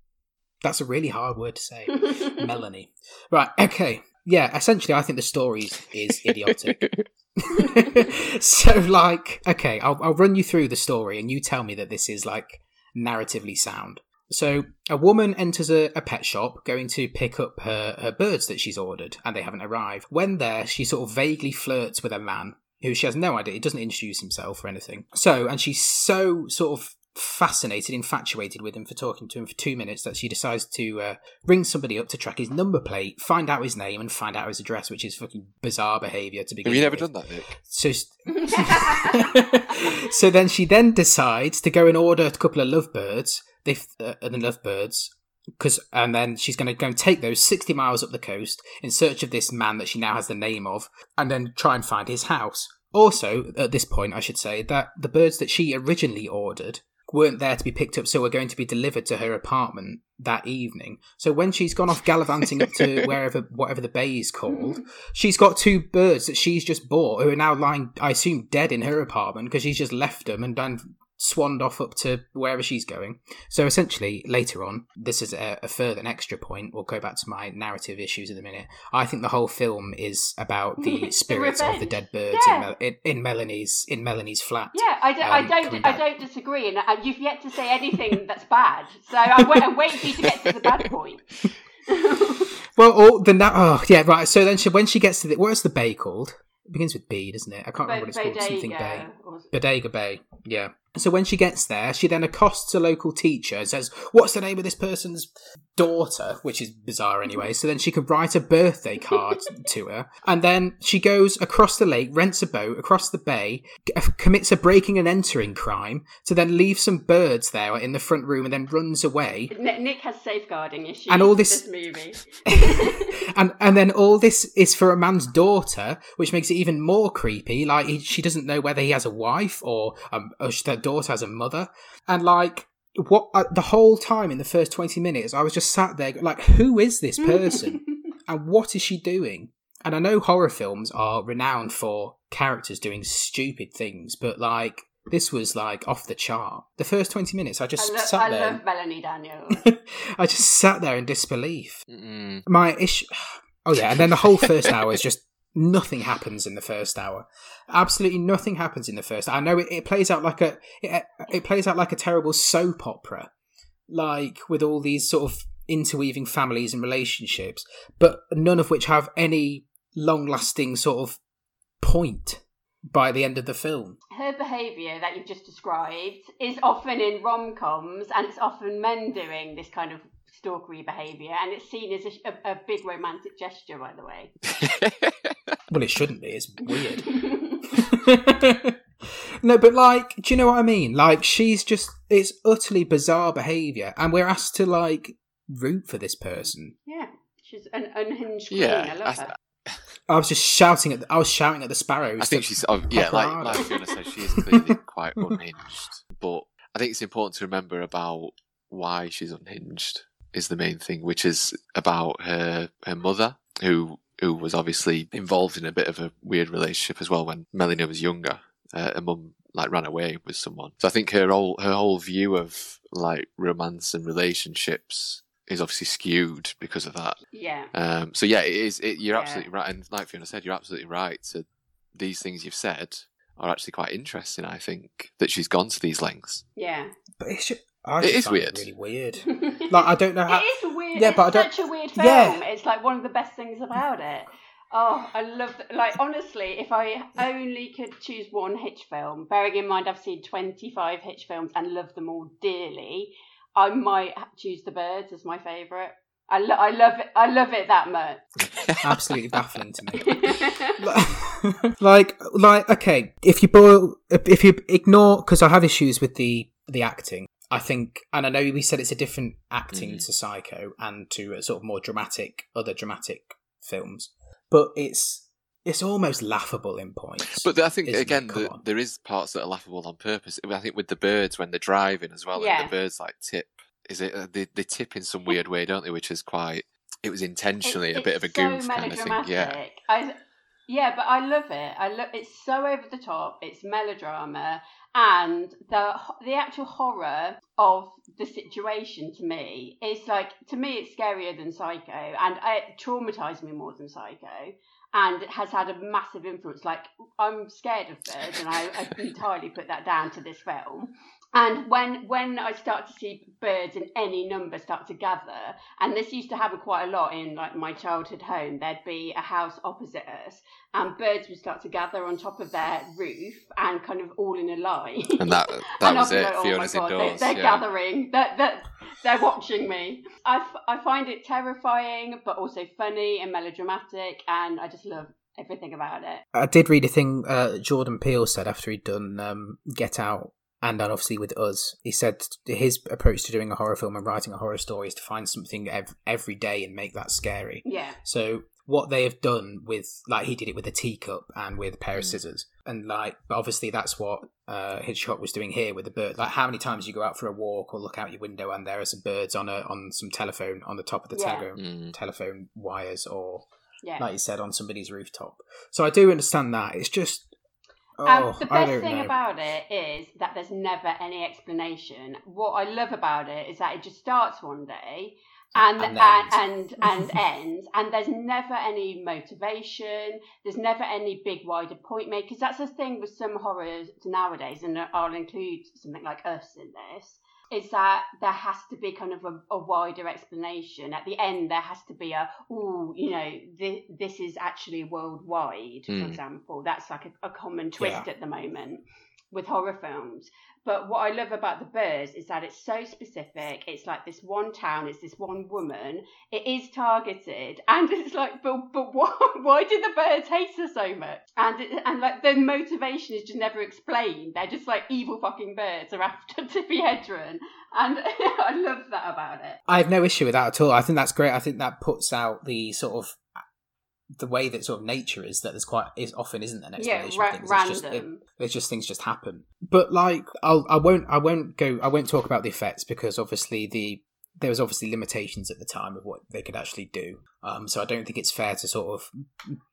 That's a really hard word to say. <laughs> Melanie. Right. Okay. Yeah. Essentially, I think the story is idiotic. <laughs> <laughs> so, like, okay, I'll, I'll run you through the story, and you tell me that this is like narratively sound. So, a woman enters a, a pet shop going to pick up her, her birds that she's ordered, and they haven't arrived. When there, she sort of vaguely flirts with a man who she has no idea. He doesn't introduce himself or anything. So, and she's so sort of fascinated, infatuated with him for talking to him for two minutes that she decides to uh, ring somebody up to track his number plate, find out his name, and find out his address, which is fucking bizarre behaviour to begin Have you never with. done that, Nick? So, <laughs> so then she then decides to go and order a couple of lovebirds. They uh, the lovebirds because and then she's going to go and take those 60 miles up the coast in search of this man that she now has the name of and then try and find his house also at this point i should say that the birds that she originally ordered weren't there to be picked up, so were going to be delivered to her apartment that evening. So when she's gone off gallivanting up to <laughs> wherever, whatever the bay is called, she's got two birds that she's just bought who are now lying, I assume, dead in her apartment because she's just left them and done swanned off up to wherever she's going. So essentially, later on, this is a, a, further an extra point. We'll go back to my narrative issues in a minute. I think the whole film is about the <laughs> spirits of the dead birds yeah. in, Mel- in, in, Melanie's in Melanie's flat. Yeah, I don't, um, I don't, I don't disagree, and uh, you've yet to say anything <laughs> that's bad. So I'm, wait, I'm waiting for you to get to the bad point. <laughs> well, all the na- oh yeah, right. So then she, when she gets to the what's the bay called? It begins with B, doesn't it? I can't remember what it's called. Something Bay. Bodega Bay. Yeah. So when she gets there, she then accosts a local teacher and says, What's the name of this person's daughter? Which is bizarre anyway. So then she could write a birthday card <laughs> to her. And then she goes across the lake, rents a boat across the bay, commits a breaking and entering crime to then leave some birds there in the front room and then runs away. Nick has safeguarding issues and all this, this movie. <laughs> and, and then all this is for a man's daughter, which makes it even more creepy. Like, he, she doesn't know whether he has a wife or, um, or daughter has a mother, and like what uh, the whole time in the first 20 minutes i was just sat there like who is this person? <laughs> And what is she doing? And i know horror films are renowned for characters doing stupid things but like this was like off the chart. The first 20 minutes i just I lo- sat I there. Love melanie daniels <laughs> i just sat there in disbelief. Mm-mm. my issue <sighs> oh yeah and then the whole first hour is just nothing happens in the first hour. Absolutely nothing happens in the first. I know it, it plays out like a it, it plays out like a terrible soap opera, like with all these sort of interweaving families and relationships, but none of which have any long-lasting sort of point by the end of the film. Her behaviour that you've just described is often in rom coms, and it's often men doing this kind of stalkery behaviour, and it's seen as a, a, a, big romantic gesture, by the way. <laughs> well, it shouldn't be. It's weird. <laughs> no, but like, do you know what I mean? Like, she's just, it's utterly bizarre behaviour, and we're asked to, like, root for this person. Yeah, she's an unhinged queen. Yeah, I love I, her. I was just shouting at. The, I was shouting at the sparrows. I think she's. Oh, yeah, like like Fiona said, she is clearly <laughs> quite unhinged. But I think it's important to remember about why she's unhinged is the main thing, which is about her her mother, who who was obviously involved in a bit of a weird relationship as well when Melina was younger. Uh, her mum like ran away with someone, so I think her whole her whole view of like romance and relationships is obviously skewed because of that. Yeah. Um. So yeah, it is. It, you're yeah. absolutely right, and like Fiona said, you're absolutely right. To these things you've said are actually quite interesting. I think that she's gone to these lengths. Yeah. But it's just, I it is weird. It really weird. <laughs> like I don't know how. It is weird. Yeah, it's but I don't... such a weird film. Yeah. It's like one of the best things about it. Oh, I love like honestly, if I only could choose one Hitch film, bearing in mind I've seen twenty five Hitch films and love them all dearly, I might choose The Birds as my favourite. I, lo- I love it. I love it that much. Absolutely baffling to me. <laughs> <laughs> like, like, okay, if you boil, if you ignore, because I have issues with the the acting. I think, and I know we said it's a different acting mm. to Psycho and to a sort of more dramatic, other dramatic films, but it's it's almost laughable in points. But I think again, the, there is parts that are laughable on purpose. I think with the birds when they're driving as well, yeah. and the birds like tip. Is it uh, they, they tip in some weird way, don't they? Which is quite. It was intentionally it's, a bit of a so goof kind of thing. Yeah. I, yeah, but I love it. I love it's so over the top. It's melodrama, and the the actual horror of the situation to me is like to me it's scarier than Psycho, and it traumatized me more than Psycho, and it has had a massive influence. Like I'm scared of birds, and I, I <laughs> entirely put that down to this film. And when when I start to see birds in any number start to gather, and this used to happen quite a lot in like my childhood home, there'd be a house opposite us, and birds would start to gather on top of their roof and kind of all in a line. And that <laughs> that was it. Like, oh Fiona's God, indoors. They, are yeah. gathering. They're, they're, they're watching me. I, f- I find it terrifying, but also funny and melodramatic, and I just love everything about it. I did read a thing uh, Jordan Peele said after he'd done um, Get Out and then obviously with us, he said his approach to doing a horror film and writing a horror story is to find something ev- every day and make that scary. Yeah. So what they have done with like he did it with a teacup and with a pair of Mm. scissors and like but obviously that's what uh hitchcock was doing here with the bird like how many times you go out for a walk or look out your window and there are some birds on a on some telephone on the top of the Yeah. telephone Mm. telephone wires or Yeah. like you said on somebody's rooftop so i do understand that it's just oh Um, the best thing know about it is that there's never any explanation. What I love about it is that it just starts one day and And and ends. and, and <laughs> ends, and there's never any motivation. There's never any big wider point made because that's the thing with some horrors nowadays, and I'll include something like Us in this. Is that there has to be kind of a, a wider explanation at the end? There has to be a, oh, you know, this, this is actually worldwide, for Mm. example. That's like a, a common twist at the moment with horror films. But what I love about The Birds is that it's so specific. It's like this one town, it's this one woman. It is targeted, <laughs> and it's like, but but why? <laughs> Why did the birds hate her so much? And it, and like the motivation is just never explained. They're just like evil fucking birds are <laughs> after Tippi Hedren, and I love that about it. I have no issue with that at all. I think that's great. I think that puts out the sort of the way that sort of nature is that there's quite is often isn't an Yeah, explanation. ra- for things. It's just, it, random. it's just things just happen. But like, I'll I won't I won't go I won't talk about the effects because obviously the there was obviously limitations at the time of what they could actually do. Um, so I don't think it's fair to sort of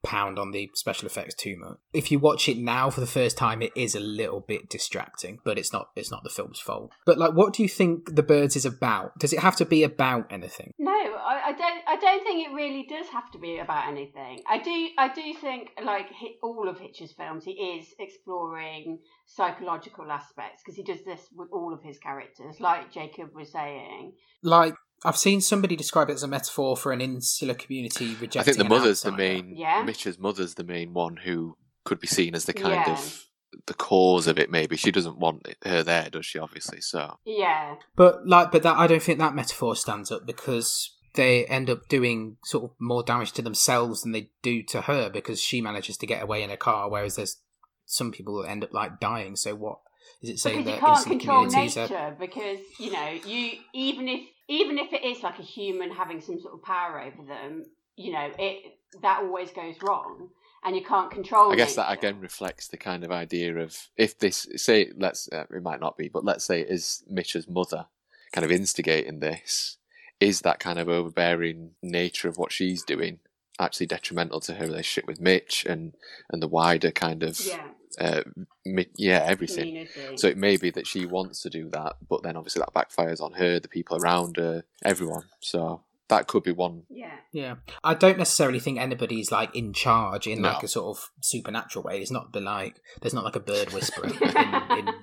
pound on the special effects too much. If you watch it now for the first time, it is a little bit distracting, but it's not it's not the film's fault. But like, what do you think The Birds is about? Does it have to be about anything? No, I, I don't. I don't think it really does have to be about anything. I do. I do think, like all of Hitch's films, he is exploring psychological aspects because he does this with all of his characters, like Jacob was saying. Like I've seen somebody describe it as a metaphor for an insular community rejecting. I think the an mother's the main. Yeah. Mitch's mother's the main one who could be seen as the kind Yeah. of the cause of it. Maybe she doesn't want her there, does she? Obviously, so Yeah, But like, but that I don't think that metaphor stands up because they end up doing sort of more damage to themselves than they do to her because she manages to get away in a car, whereas there's some people will end up like dying. So what is it saying because you that can't control communities nature are? because you know you even if even if it is like a human having some sort of power over them, you know it that always goes wrong, and you can't control. I guess that again reflects the kind of idea of if this say let's uh, it might not be, but let's say it is Mitch's mother kind of instigating this. Is that kind of overbearing nature of what she's doing actually detrimental to her relationship with Mitch and and the wider kind of Yeah, uh, Mi- yeah everything? community. So it may be that she wants to do that, but then obviously that backfires on her, the people around her, everyone. So that could be one. yeah. Yeah, I don't necessarily think anybody's like in charge in No. like a sort of supernatural way. It's not the like there's not like a bird whisperer <laughs> in in,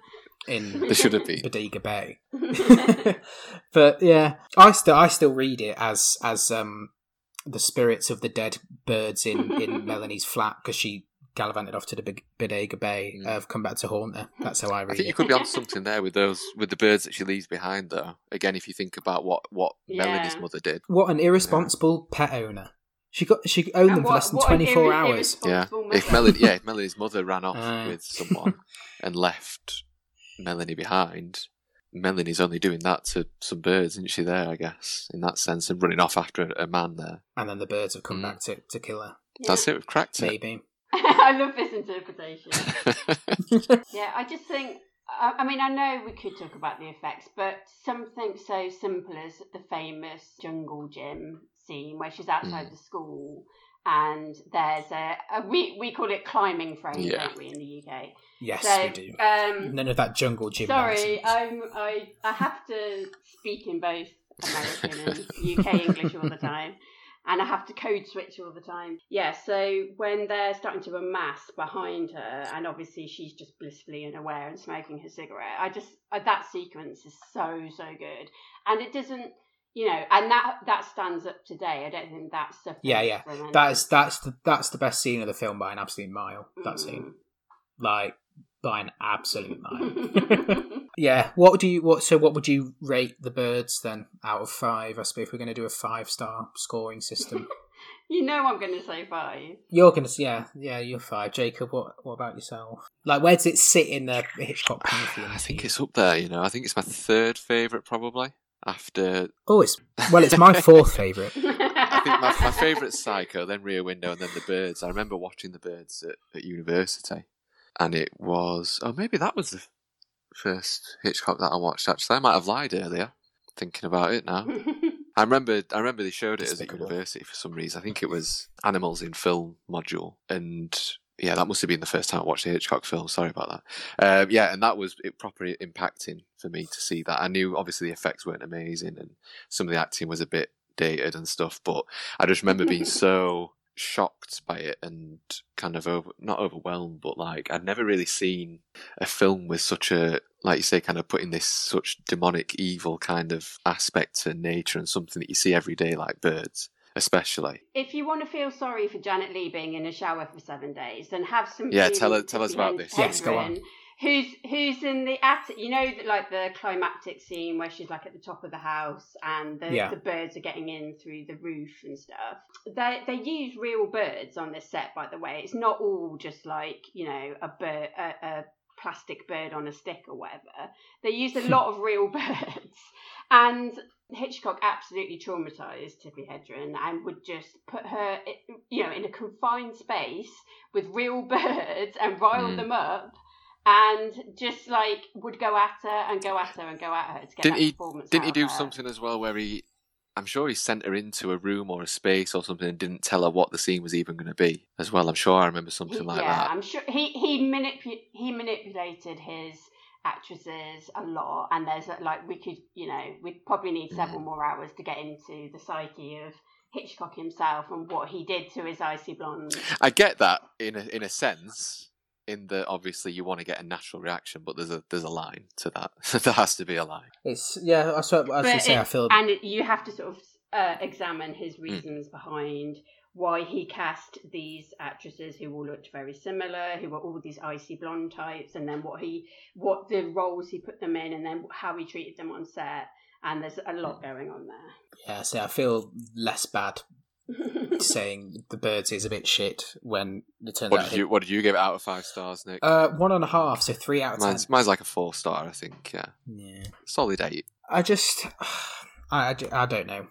in There should have been. Bodega Bay. <laughs> <laughs> but yeah, I still I still read it as as um the spirits of the dead birds in in Melanie's flat because she gallivanted off to the Big- Bodega Bay Mm. have come back to haunt her. That's how I read. I read think you could be on something there with those with the birds that she leaves behind, though. Again, if you think about what what Yeah. Melanie's mother did, What an irresponsible pet owner. She got she owned them And for less than twenty four irre- hours. yeah. irresponsible If mother. Melanie, yeah, if Melanie's mother ran off Uh. with someone <laughs> and left Melanie behind, Melanie's only doing that to some birds, isn't she? There, I guess, in that sense, and running off after a, a man there. And then the birds have come Mm. back to, to kill her. Yeah. That's it. We've cracked it. Maybe. <laughs> I love this interpretation. <laughs> Yeah, I just think. I I mean, I know we could talk about the effects, but something so simple as the famous jungle gym scene where she's outside Mm. the school and there's a, a we we call it climbing frame, Yeah. don't we, in the UK? Yes, so, we do. Um, None of that jungle gym. sorry. I'm I I have to speak in both American and UK English all the time. And I have to code switch all the time. Yeah, so when they're starting to amass behind her, and obviously she's just blissfully unaware and smoking her cigarette, I just uh, that sequence is so so good, and it doesn't, you know, and that that stands up today. I don't think that's. Yeah, yeah. That is that's the that's the best scene of the film by an absolute mile. That scene, like by an absolute mile. <laughs> Yeah. What do you what? So what would you rate the birds then out of five? I suppose if we're going to do a five star scoring system. <laughs> you know, I'm going to say five. You're gonna, yeah, yeah, you're five. Jacob, what, what about yourself? Like, where does it sit in the Hitchcock pantheon? I think it's up there. You know, I think it's my third favorite, probably. after. Oh, it's well, it's my <laughs> fourth favourite. I think my, my favourite's Psycho, then Rear Window, and then The Birds. I remember watching The Birds at, at university, and it was. Oh, maybe that was the first Hitchcock that I watched. Actually, I might have lied earlier. Thinking about it now, <laughs> I remember. I remember they showed it Despicable. as a university for some reason. I think it was Animals in Film module, and yeah, that must have been the first time I watched a Hitchcock film. Sorry about that. Um, yeah, and that was it properly impacting for me to see that. I knew obviously the effects weren't amazing, and some of the acting was a bit dated and stuff, but I just remember being <laughs> so shocked by it and kind of over not overwhelmed but like I'd never really seen a film with such a like you say kind of putting this such demonic evil kind of aspect to nature and something that you see every day like birds especially if you want to feel sorry for Janet Leigh being in a shower for seven days, then have some. Yeah, tell her- tell us about this. Yes, go on. Who's who's in the attic? You know, like the climactic scene where she's like at the top of the house and the, Yeah. the birds are getting in through the roof and stuff. They they use real birds on this set, by the way. It's not all just like you know a bird a, a plastic bird on a stick or whatever. They use a <laughs> lot of real <laughs> birds, and Hitchcock absolutely traumatized Tippi Hedren and would just put her, you know, in a confined space with real <laughs> birds and rile Mm. them up. And just like would go at her and go at her and go at her to get Didn't that he- performance. didn't he do something as well where he I'm sure he sent her into a room or a space or something and didn't tell her what the scene was even going to be as well. I'm sure I remember something He- like yeah, that. I'm sure he he manipu- he manipulated his actresses a lot, and there's a- like we could you know we'd probably need several Mm. more hours to get into the psyche of Hitchcock himself and what he did to his icy blonde. I get that in a, in a sense, in that obviously you want to get a natural reaction, but there's a there's a line to that. <laughs> there has to be a line. It's yeah. That's what I was But to say. it- I feel and it, you have to sort of uh, examine Hmm. his reasons behind why he cast these actresses who all looked very similar, who were all these icy blonde types, and then what he, what the roles he put them in, and then how he treated them on set. And there's a lot Hmm. going on there. yeah. So I feel less bad there. Saying the birds is a bit shit when it turns What out. did you What did you give it out of five stars, Nick? Uh, one and a half, so three out of ten. mine's, mine's like a four star, I think. Yeah, Yeah. solid eight. I just, <sighs> I, I, I don't know.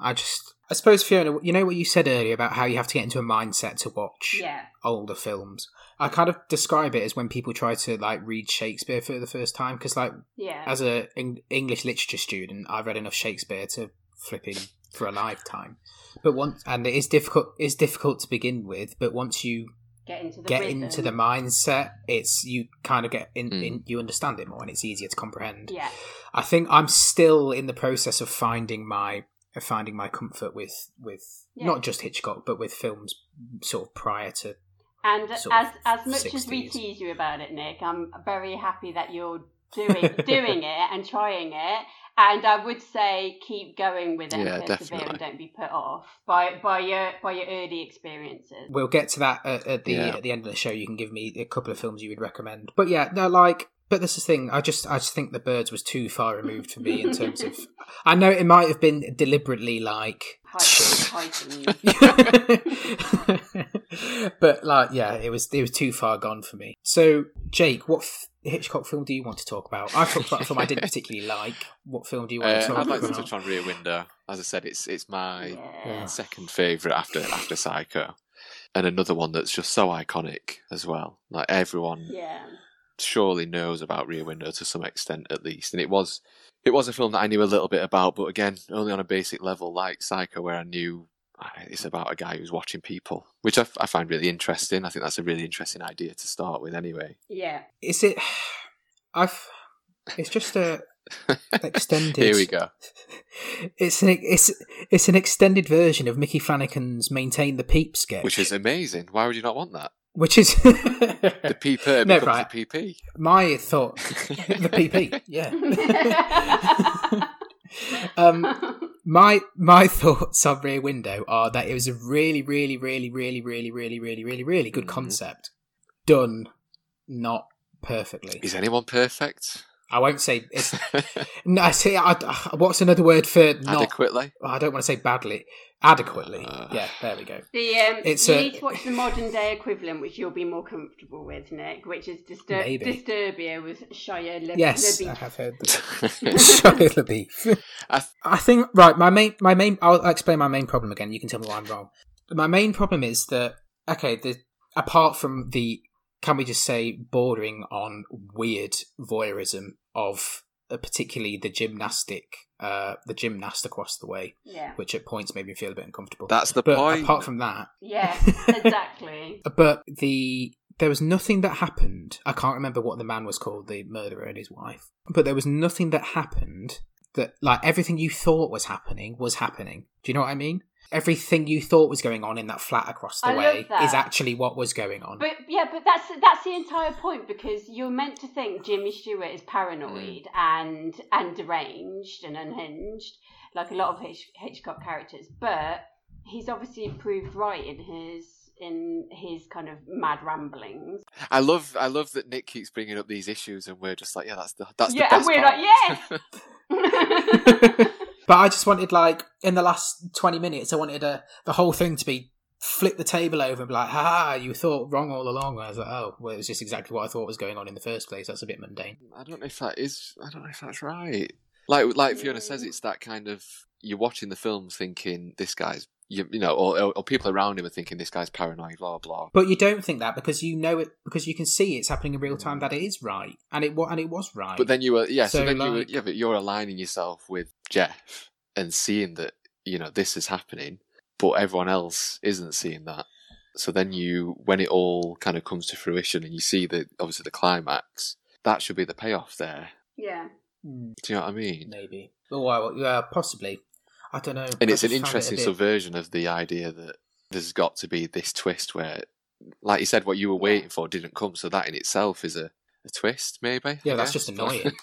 I just, I suppose Fiona, you know what you said earlier about how you have to get into a mindset to watch yeah, older films. I kind of describe it as when people try to like read Shakespeare for the first time because, like, yeah. as a Eng- English literature student, I've read enough Shakespeare to flipping for a lifetime. But once, and it is difficult. It's difficult to begin with, but once you get into the get rhythm. into the mindset, it's you kind of get in, Mm. in. You understand it more, and it's easier to comprehend. Yeah, I think I'm still in the process of finding my of finding my comfort with with Yeah. not just Hitchcock, but with films sort of prior to. and as as much as we tease you about it, Nick, I'm very happy that you're doing doing <laughs> it and trying it. And I would say keep going with it Yeah, and persevere definitely. and don't be put off by by your by your early experiences. We'll get to that at, at the Yeah. at the end of the show. You can give me a couple of films you would recommend. But yeah, no, like. But this is the thing. I just, I just think the birds was too far removed for me in terms of. I know it might have been deliberately like Heightened. <laughs> but like, yeah, it was it was too far gone for me. So, Jake, what f- Hitchcock film do you want to talk about? I talked about a film I didn't particularly like. What film do you want Uh, to talk about? I'd like to about? touch on Rear Window. As I said, it's it's my Yeah. second favourite after after Psycho, and another one that's just so iconic as well. Like everyone Yeah. Surely knows about Rear Window to some extent at least, and it was it was a film that I knew a little bit about, but again, only on a basic level, like Psycho, where I knew uh, it's about a guy who's watching people, which I find really interesting. I think that's a really interesting idea to start with, anyway. Yeah. Is it? I've. It's just a <laughs> extended. Here we go. It's an it's it's an extended version of Micky Flanagan's "Maintain the Peep" sketch, Which is amazing. Why would you not want that? Which is The peeper <laughs> No, right. the PP. my thought. the PP, <laughs> yeah. <laughs> um, my my thoughts on Rear Window are that it was a really, really, really, really, really, really, really, really, really good Mhm. concept, done not perfectly. Is anyone perfect? I won't say it's. <laughs> no, I see. I, what's another word for not? Adequately. Oh, I don't want to say badly. Adequately. Uh. yeah, there we go. The um, It's you a- need to watch the modern day equivalent, which you'll be more comfortable with, Nick, which is Distur- Maybe. Disturbia with Shia Le- Yes, LaBeouf. I have heard. <laughs> The... Shia LaBeouf. I th- I think right. My main, my main. I'll explain my main problem again. You can tell me why I'm wrong. My main problem is that okay. The apart from the, can we just say bordering on weird voyeurism of uh, particularly the gymnastic, uh, the gymnast across the way, Yeah, which at points made me feel a bit uncomfortable. That's the but point. apart from that, yeah, <laughs> exactly. but the there was nothing that happened. I can't remember what the man was called, the murderer and his wife. But there was nothing that happened that like everything you thought was happening was happening. Do you know what I mean? Everything you thought was going on in that flat across the I way is actually what was going on. But yeah, but that's that's the entire point because you're meant to think Jimmy Stewart is paranoid mm. and and deranged and unhinged, like a lot of Hitch- Hitchcock characters. But he's obviously proved right in his in his kind of mad ramblings. I love, I love that Nick keeps bringing up these issues, and we're just like, yeah, that's the that's Yeah, the and we're part. like, yes. <laughs> <laughs> <laughs> But I just wanted like in the last twenty minutes, I wanted a, the whole thing to be flip the table over and be like, ha, you thought wrong all along. I was like, oh, well, it was just exactly what I thought was going on in the first place. That's a bit mundane. I don't know if that is. I don't know if that's right. Like like Fiona says, it's that kind of you're watching the films thinking this guy's you, you know, or, or, or people around him are thinking this guy's paranoid, blah blah. But you don't think that because you know it because you can see it's happening in real time that it is right and it wa- and it was right. But then you were yeah, so, So, then you were yeah, but you're aligning yourself with Jeff and seeing that you know this is happening, but everyone else isn't seeing that. So then you, when it all kind of comes to fruition, and you see the obviously the climax, that should be the payoff there. yeah. Hmm, Do you know what I mean? maybe. Oh, well, yeah, possibly. I don't know. and I it's an just found it a interesting bit- subversion of the idea that there's got to be this twist where, like you said, what you were Yeah. waiting for didn't come. So that in itself is a, a twist, maybe. Yeah, I that's guess. just annoying. <laughs>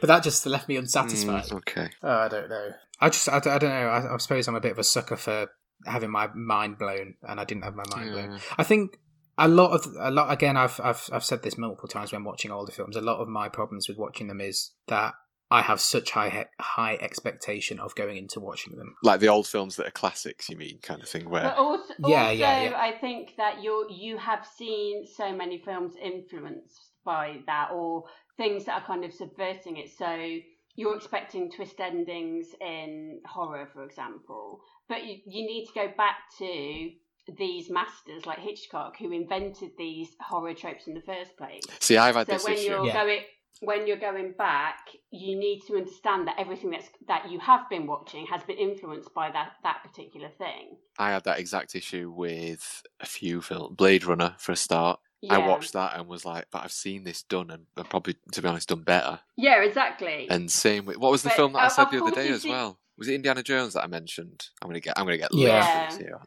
but that just left me unsatisfied. Mm, okay. Oh, I don't know. I just, I, don't- I don't know. I, I suppose I'm a bit of a sucker for having my mind blown, and I didn't have my mind blown. I think a lot of a lot again. I've I've I've said this multiple times when watching older films. A lot of my problems with watching them is that I have such high he- high expectation of going into watching them. Like the old films that are classics, you mean, kind of thing. Where But also, Yeah, also yeah, yeah. I think that you you have seen so many films influenced by that, or things that are kind of subverting it. So you're expecting twist endings in horror, for example, but you, you need to go back to these masters like Hitchcock who invented these horror tropes in the first place. see, I've had So this when issue. you're Yeah. going when you're going back, you need to understand that everything that's that you have been watching has been influenced by that that particular thing. I had that exact issue with a few films. Blade Runner, for a start. I watched that and was like, but I've seen this done and and probably, to be honest, done better. Yeah, exactly. And same with what was the But, film that I said the other day as see- well? Was it Indiana Jones that I mentioned? I'm gonna get I'm gonna get Yeah. loads of here.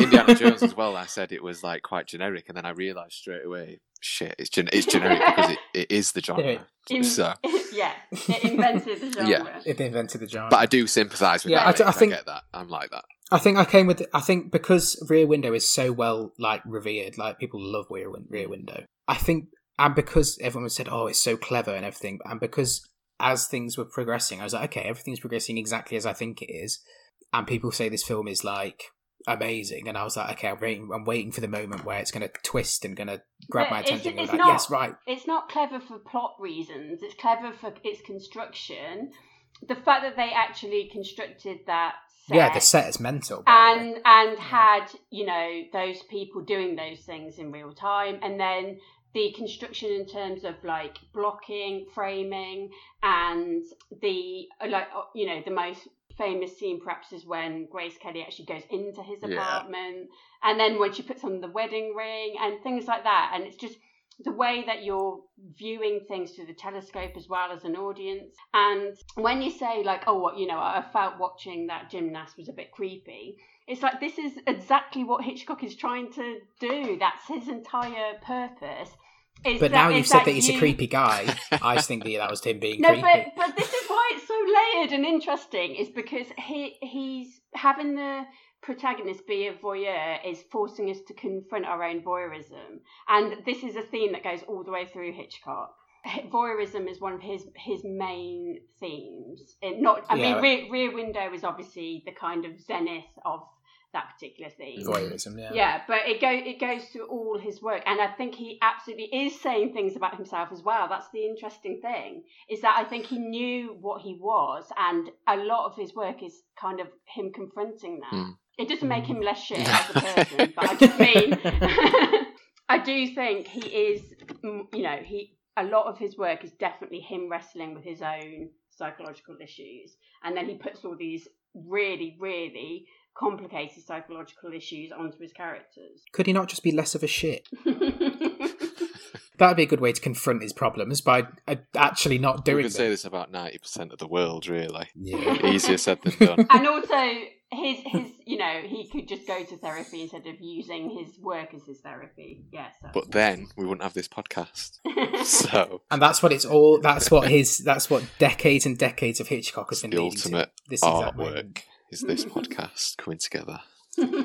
Indiana Jones as well. I said it was like quite generic, and then I realised straight away, shit, it's gen- it's generic because it, it is the genre. <laughs> In- So, <laughs> yeah, it invented the genre. Yeah. It invented the genre. but I do sympathise with Yeah, that. I- I I, think- get that. I'm like that. I think I came with. I think because Rear Window is so well like revered, like people love Rear, Rear Window. I think, and because everyone said, "Oh, it's so clever" and everything, and because as things were progressing, I was like, "Okay, everything's progressing exactly as I think it is." And people say this film is like amazing, and I was like, "Okay, I'm waiting. I'm waiting for the moment where it's going to twist and going to grab But my attention." and it's like, not- yes, right. It's not clever for plot reasons. It's clever for its construction. The fact that they actually constructed that set Yeah, the set is mental. and and mm. had you know those people doing those things in real time and then the construction in terms of like blocking framing and the like you know the most famous scene perhaps is when grace kelly actually goes into his Yeah. apartment and then when she puts on the wedding ring and things like that and it's just the way that you're viewing things through the telescope as well as an audience. And when you say, like, oh, what, you know, I felt watching that gymnast was a bit creepy, it's like this is exactly what Hitchcock is trying to do. That's his entire purpose. Is But that- now you've said that he's a creepy guy. <laughs> I just think that that was him being no, creepy. but but this is why it's so layered and interesting. Is because he he's having the protagonist be a voyeur is forcing us to confront our own voyeurism, and this is a theme that goes all the way through Hitchcock. Voyeurism is one of his his main themes. It not, I Yeah. mean, Rear, Rear Window is obviously the kind of zenith of that particular theme. Voyeurism, yeah. Yeah, but it go it goes through all his work, and I think he absolutely is saying things about himself as well. That's the interesting thing is that I think he knew what he was, and a lot of his work is kind of him confronting that. Mm. It doesn't make him less shit as a person, but I just mean <laughs> I do think he is, mm, you know, he a lot of his work is definitely him wrestling with his own psychological issues, and then he puts all these really, really complicated psychological issues onto his characters. Could he not just be less of a shit? <laughs> <laughs> That'd be a good way to confront his problems by uh, actually not We doing could say this about ninety percent of the world, really. Yeah. Easier said than done. <laughs> and also his his you know he could just go to therapy instead of using his work as his therapy. Yes. But then we wouldn't have this podcast. So And that's what it's all. That's what his. That's what decades and decades of Hitchcock has been the ultimate to. This exact moment. artwork is this podcast coming together. <laughs>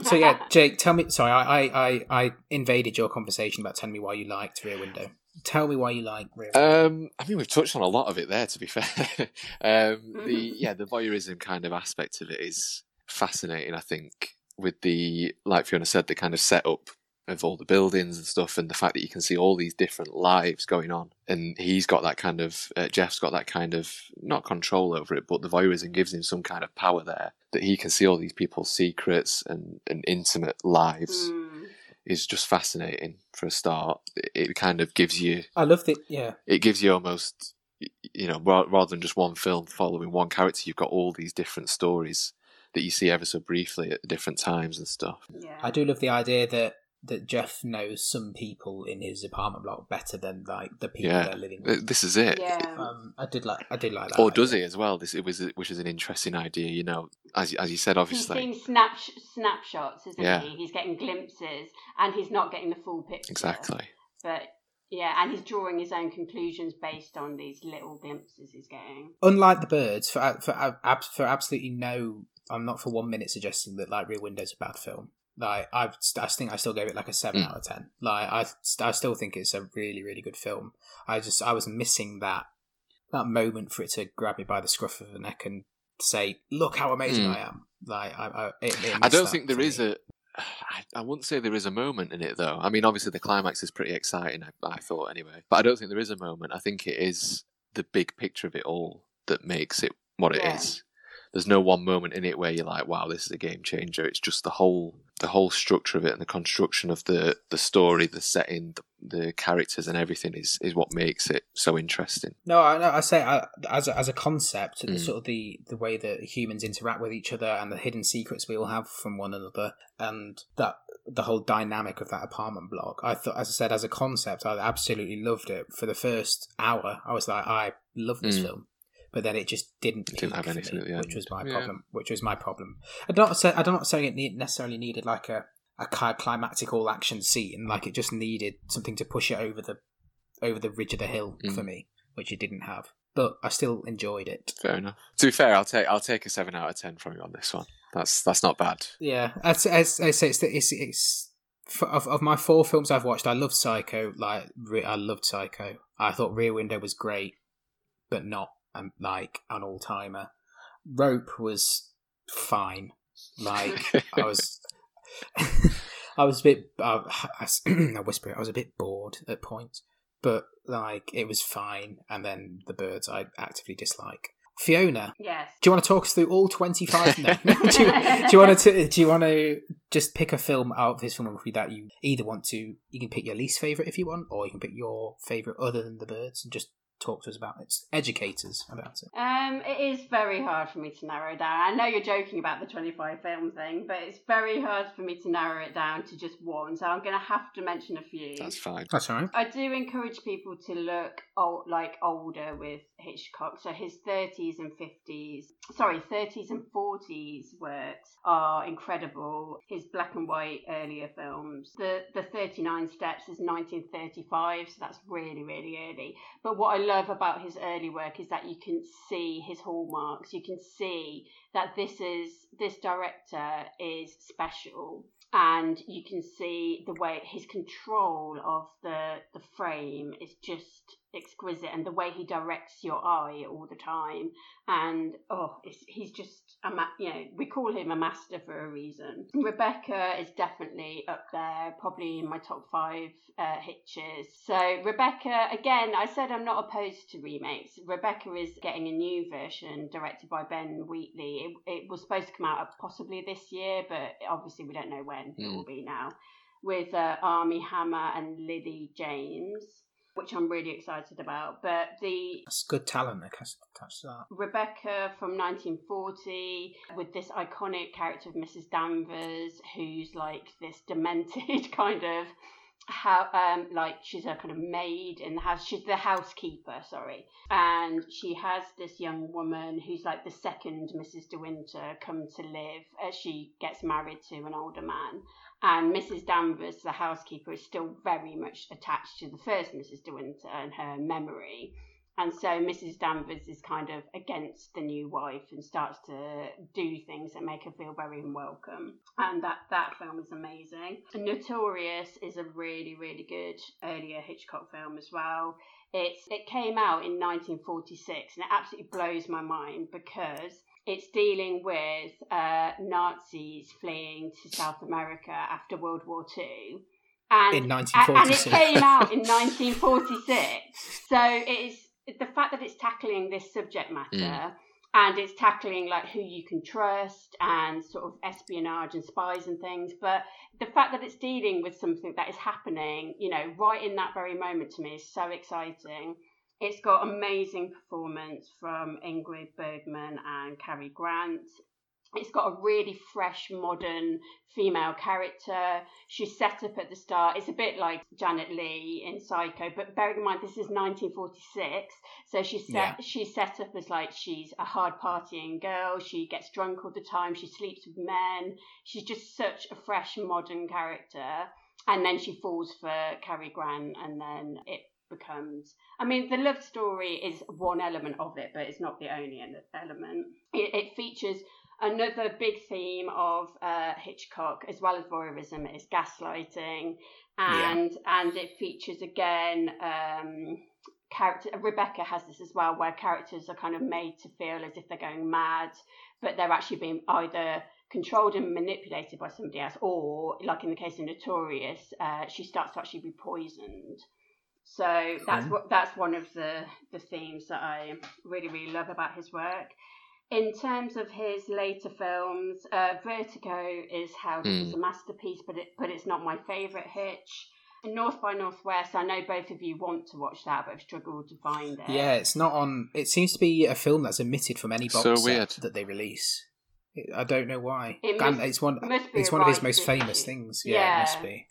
So yeah, Jake, tell me. Sorry, I, I, I, I invaded your conversation about telling me why you liked Rear Window. Tell me why you like Rear Window. Um, I mean, we've touched on a lot of it there. To be fair, <laughs> um, the yeah, the voyeurism kind of aspect of it is fascinating. I think with the like Fiona said, the kind of setup of all the buildings and stuff, and the fact that you can see all these different lives going on, and he's got that kind of uh, Jeff's got that kind of not control over it, but the voyeurism gives him some kind of power there that he can see all these people's secrets and, and intimate lives. Mm. Is just fascinating for a start. It, it kind of gives you I love the yeah. it gives you almost you know rather than just one film following one character you've got all these different stories that you see ever so briefly at different times and stuff Yeah. I do love the idea that that Jeff knows some people in his apartment block better than like the people Yeah. they're living with. this is it yeah. Um, I did like. I did like that. or does he as well this it was which is an interesting idea you know as, as you said He's obviously seeing snap snapshots, isn't Yeah. he? He's getting glimpses, and he's not getting the full picture. exactly But yeah, and he's drawing his own conclusions based on these little glimpses he's getting. Unlike the birds, for for for absolutely no, I'm not for one minute suggesting that like Rear Window's a bad film. Like I, I think I still gave it like a seven Mm. out of ten. Like I, I still think it's a really, really good film. I just I was missing that that moment for it to grab me by the scruff of the neck and say, "Look how amazing Mm. I am." Like I, I, it, it i don't think there for is me. a <sighs> I, I wouldn't say there is a moment in it though. I mean, obviously the climax is pretty exciting. I, I thought anyway, but I don't think there is a moment. I think it is the big picture of it all that makes it what it is. Yeah. There's no one moment in it where you're like, "Wow, this is a game changer." It's just the whole the whole structure of it and the construction of the the story, the setting, the, the characters, and everything is is what makes it so interesting. No, I, no, I say I, as a, as a concept, the Mm. sort of the the way that humans interact with each other and the hidden secrets we all have from one another, and that the whole dynamic of that apartment block. I thought, as I said, as a concept, I absolutely loved it. For the first hour, I was like, I love this Mm. film. But then it just didn't, It didn't have anything me, which was my Yeah. problem. Which was my problem. I'm not say I'm not saying it need, necessarily needed like a a climactic all action scene. Like it just needed something to push it over the over the ridge of the hill Mm. for me, which it didn't have. But I still enjoyed it. Fair enough. To be fair, I'll take I'll take a seven out of ten from you on this one. That's that's not bad. Yeah, as, as I say, it's it's, it's of of my four films I've watched. I loved Psycho. Like I loved Psycho. I thought Rear Window was great, but not um, like an all timer. Rope was fine. Like I was, <laughs> <laughs> I was a bit. Uh, I, <clears throat> I whisper it. I was a bit bored at points, but like it was fine. And then the birds I actively dislike. Fiona, Yes. do you want to talk us through all twenty five? No. <laughs> do, you, do you want to? Do you want to just pick a film out of his filmography that you either want to? You can pick your least favorite if you want, or you can pick your favorite other than the birds and just talk to us about it. Educate us about it. Um, it is very hard for me to narrow down. I know you're joking about the 25 film thing, but it's very hard for me to narrow it down to just one. So I'm going to have to mention a few. That's fine. That's all right. I do encourage people to look old, like older with Hitchcock. So his 30s and 50s, sorry, 30s and 40s works are incredible. His black and white earlier films, the the 39 Steps is 1935, so that's really really early. But what I love about his early work is that you can see his hallmarks. You can see that this is this director is special and you can see the way his control of the the frame is just exquisite and the way he directs your eye all the time. And oh he's just a ma- you know we call him a master for a reason. Rebecca is definitely up there probably in my top five uh, hitches. So rebecca again i said i'm not opposed to remakes. Rebecca is getting a new version directed by ben wheatley. It, it was supposed to come out possibly this year but obviously we don't know when mm. it will hmm. be now. With uh, Armie Hammer and Lily James which I'm really excited about. But the that's good talent that has touched that. Rebecca from 1940 with this iconic character of Mrs. Danvers, who's like this demented <laughs> kind of how um like she's a kind of maid in the house she's the housekeeper sorry and she has this young woman who's like the second mrs de winter come to live as she gets married to an older man and Mrs. Danvers, the housekeeper, is still very much attached to the first Mrs. De Winter and her memory. And so Mrs. Danvers is kind of against the new wife and starts to do things that make her feel very unwelcome. And that, that film is amazing. Notorious is a really, really good earlier Hitchcock film as well. It's it came out in 1946 and it absolutely blows my mind because it's dealing with uh, Nazis fleeing to South America after World War II. And, in 1946. And it came out in <laughs> 1946. So it's the fact that it's tackling this subject matter mm. and it's tackling like who you can trust and sort of espionage and spies and things. But the fact that it's dealing with something that is happening, you know, right in that very moment to me is so exciting. It's got amazing performance from Ingrid Bergman and Cary Grant. It's got a really fresh, modern female character. She's set up at the start. It's a bit like Janet Leigh in Psycho, but bearing in mind this is 1946, so she's set yeah. she's set up as like she's a hard partying girl. She gets drunk all the time. She sleeps with men. She's just such a fresh, modern character. And then she falls for Cary Grant, and then it becomes. I mean, the love story is one element of it, but it's not the only element. It, it features another big theme of uh, Hitchcock, as well as voyeurism, is gaslighting, and yeah. and it features again. Um, character Rebecca has this as well, where characters are kind of made to feel as if they're going mad, but they're actually being either controlled and manipulated by somebody else, or like in the case of Notorious, uh, she starts to actually be poisoned. So that's what that's one of the the themes that I really really love about his work. In terms of his later films, uh, Vertigo is held mm. as a masterpiece, but it but it's not my favourite Hitch. North by Northwest, I know both of you want to watch that, but I've struggled to find it. Yeah, it's not on. It seems to be a film that's omitted from any box so set that they release. I don't know why. It must, it's one. It's one of his most famous things. Yeah, yeah, it must be.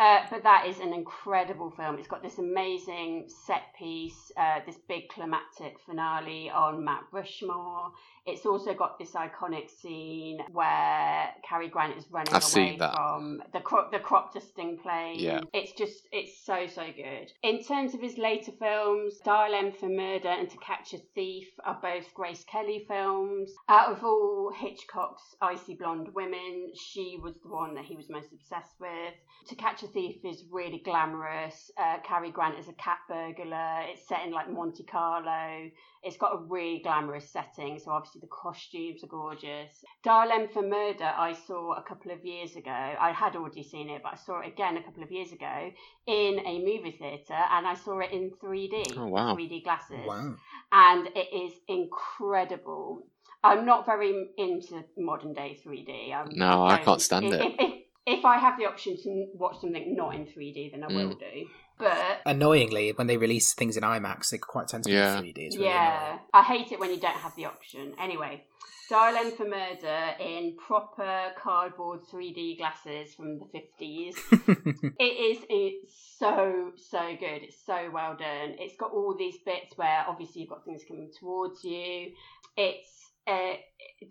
Uh, but that is an incredible film. It's got this amazing set piece, uh, this big climactic finale on Mount Rushmore. It's also got this iconic scene where Cary Grant is running I've away from the crop, the crop dusting plane. Yeah. It's just, it's so, so good. In terms of his later films, Dial M for Murder and To Catch a Thief are both Grace Kelly films. Out of all Hitchcock's icy blonde women, she was the one that he was most obsessed with. To Catch a Thief is really glamorous. Uh, Cary Grant is a cat burglar. It's set in like Monte Carlo. It's got a really glamorous setting, so obviously the costumes are gorgeous. Dial M for Murder, I saw a couple of years ago. I had already seen it, but I saw it again a couple of years ago in a movie theatre, and I saw it in 3D, oh, wow. 3D glasses. Wow. And it is incredible. I'm not very into modern day 3D. I'm, no, I, I can't stand if, it. If, if, if I have the option to watch something not in 3D, then I mm. will do. But annoyingly, when they release things in IMAX, they quite tend to yeah. be 3D. It's really yeah, annoying. I hate it when you don't have the option. Anyway, Dial M for Murder in proper cardboard 3D glasses from the 50s. <laughs> it is it's so, so good. It's so well done. It's got all these bits where obviously you've got things coming towards you. It's uh,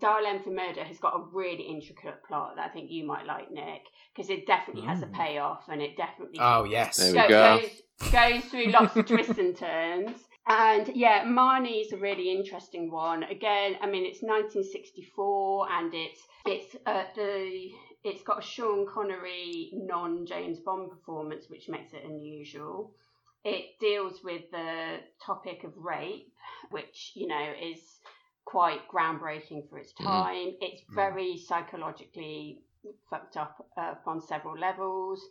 Dial M for Murder has got a really intricate plot that I think you might like, Nick, because it definitely mm. has a mm. payoff and it definitely oh yes there we go. goes, goes through lots of twists and turns. And yeah, Marnie's a really interesting one. Again, I mean, it's 1964, and it's it's uh, the it's got a Sean Connery non James Bond performance, which makes it unusual. It deals with the topic of rape, which you know is quite groundbreaking for its time. Mm. It's very psychologically fucked up uh, on several levels.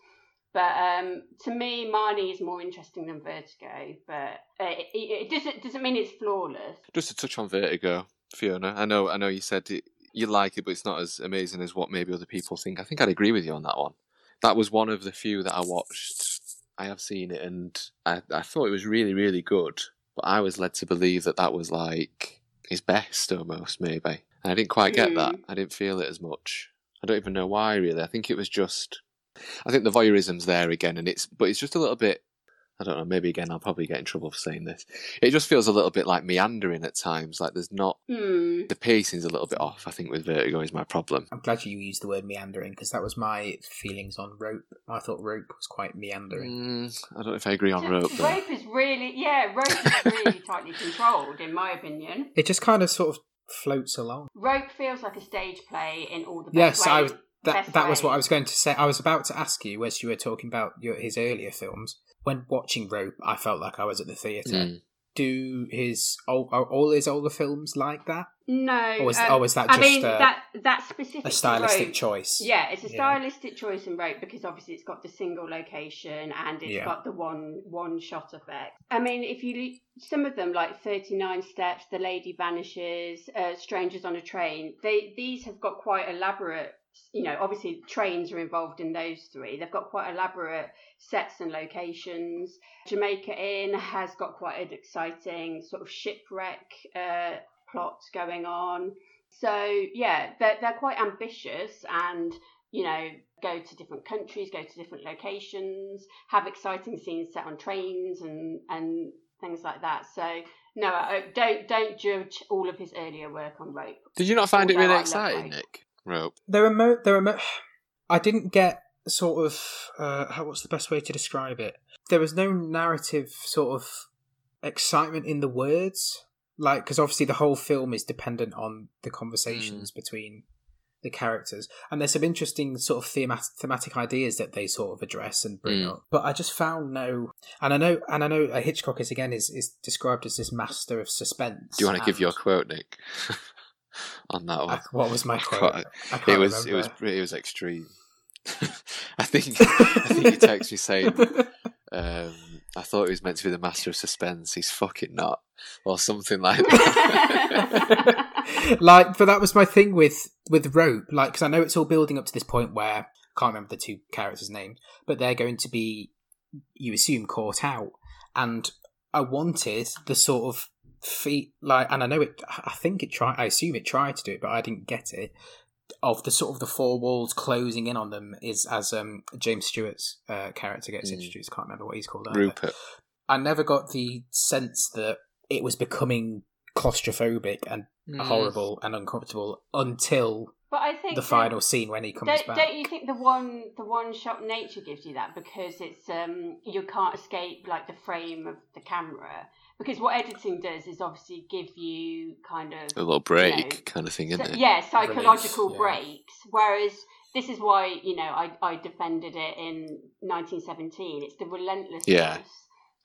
But um, to me, Marnie is more interesting than Vertigo. But it, it, it doesn't doesn't mean it's flawless. Just to touch on Vertigo, Fiona. I know I know you said it, you like it, but it's not as amazing as what maybe other people think. I think I'd agree with you on that one. That was one of the few that I watched. I have seen it, and I, I thought it was really, really good. But I was led to believe that that was like his best, almost maybe. And I didn't quite get mm. that. I didn't feel it as much. I don't even know why, really. I think it was just. I think the voyeurism's there again, and it's but it's just a little bit I don't know, maybe again I'll probably get in trouble for saying this. It just feels a little bit like meandering at times. Like there's not mm. the pacing's a little bit off. I think with Vertigo is my problem. I'm glad you used the word meandering because that was my feelings on Rope. I thought Rope was quite meandering. Mm, I don't know if I agree on Rope. Though. Rope is really yeah, Rope is <laughs> really tightly controlled in my opinion. It just kind of sort of floats along. Rope feels like a stage play in all the yes, ways. I was that that was what I was going to say. I was about to ask you as you were talking about your, his earlier films when watching Rope, I felt like I was at the theatre. Mm. Do his all, are all his older films like that? No. Or was, um, or was that just I mean, a, that that specific a stylistic rope, choice? Yeah, it's a stylistic yeah. choice in Rope because obviously it's got the single location and it's yeah. got the one one shot effect. I mean, if you some of them like Thirty Nine Steps, The Lady Vanishes, uh, Strangers on a Train, they these have got quite elaborate you know, obviously trains are involved in those three. They've got quite elaborate sets and locations. Jamaica Inn has got quite an exciting sort of shipwreck uh, plot going on. So yeah, they're they're quite ambitious and you know go to different countries, go to different locations, have exciting scenes set on trains and and things like that. So no, don't don't judge all of his earlier work on rope. Did you not find it really exciting, Nick? Rope. There are mo- there are mo- I didn't get sort of uh, how what's the best way to describe it? There was no narrative sort of excitement in the words, like because obviously the whole film is dependent on the conversations mm. between the characters, and there's some interesting sort of themat- thematic ideas that they sort of address and bring mm. up. But I just found no, and I know, and I know Hitchcock is again is is described as this master of suspense. Do you want to give your quote, Nick? <laughs> on that one. what was my quote? it was remember. it was it was extreme. <laughs> I think <laughs> I think he texted me saying, um, "I thought he was meant to be the master of suspense. He's fucking not," or something like that. <laughs> like, but that was my thing with with rope. Like, because I know it's all building up to this point where I can't remember the two characters' names, but they're going to be, you assume, caught out, and I wanted the sort of feet like and i know it i think it tried i assume it tried to do it but i didn't get it of the sort of the four walls closing in on them is as um james stewart's uh, character gets mm. introduced can't remember what he's called either. rupert i never got the sense that it was becoming claustrophobic and mm. horrible and uncomfortable until but I think the final scene when he comes don't, back. Don't you think the one the one shot nature gives you that because it's um you can't escape like the frame of the camera because what editing does is obviously give you kind of a little break you know, kind of thing, isn't so, it? Yeah, psychological breaks. Whereas this is why you know I, I defended it in 1917. It's the relentlessness yeah.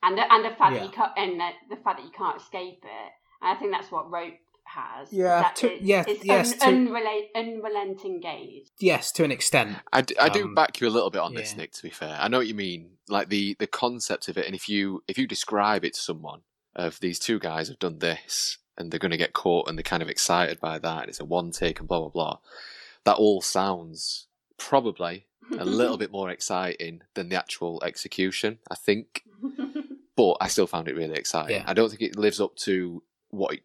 and the and the fact yeah. that you can't and the, the fact that you can't escape it. And I think that's what Rope has. Yeah, to, it's, yes, it's yes, un, to, unrela- unrelenting gaze. Yes, to an extent. I, d- I do um, back you a little bit on yeah. this, Nick. To be fair, I know what you mean. Like the the concept of it, and if you if you describe it to someone, of these two guys have done this and they're going to get caught and they're kind of excited by that and it's a one take and blah blah blah. That all sounds probably a little <laughs> bit more exciting than the actual execution i think. <laughs> But i still found it really exciting. Yeah. i don't think it lives up to what it,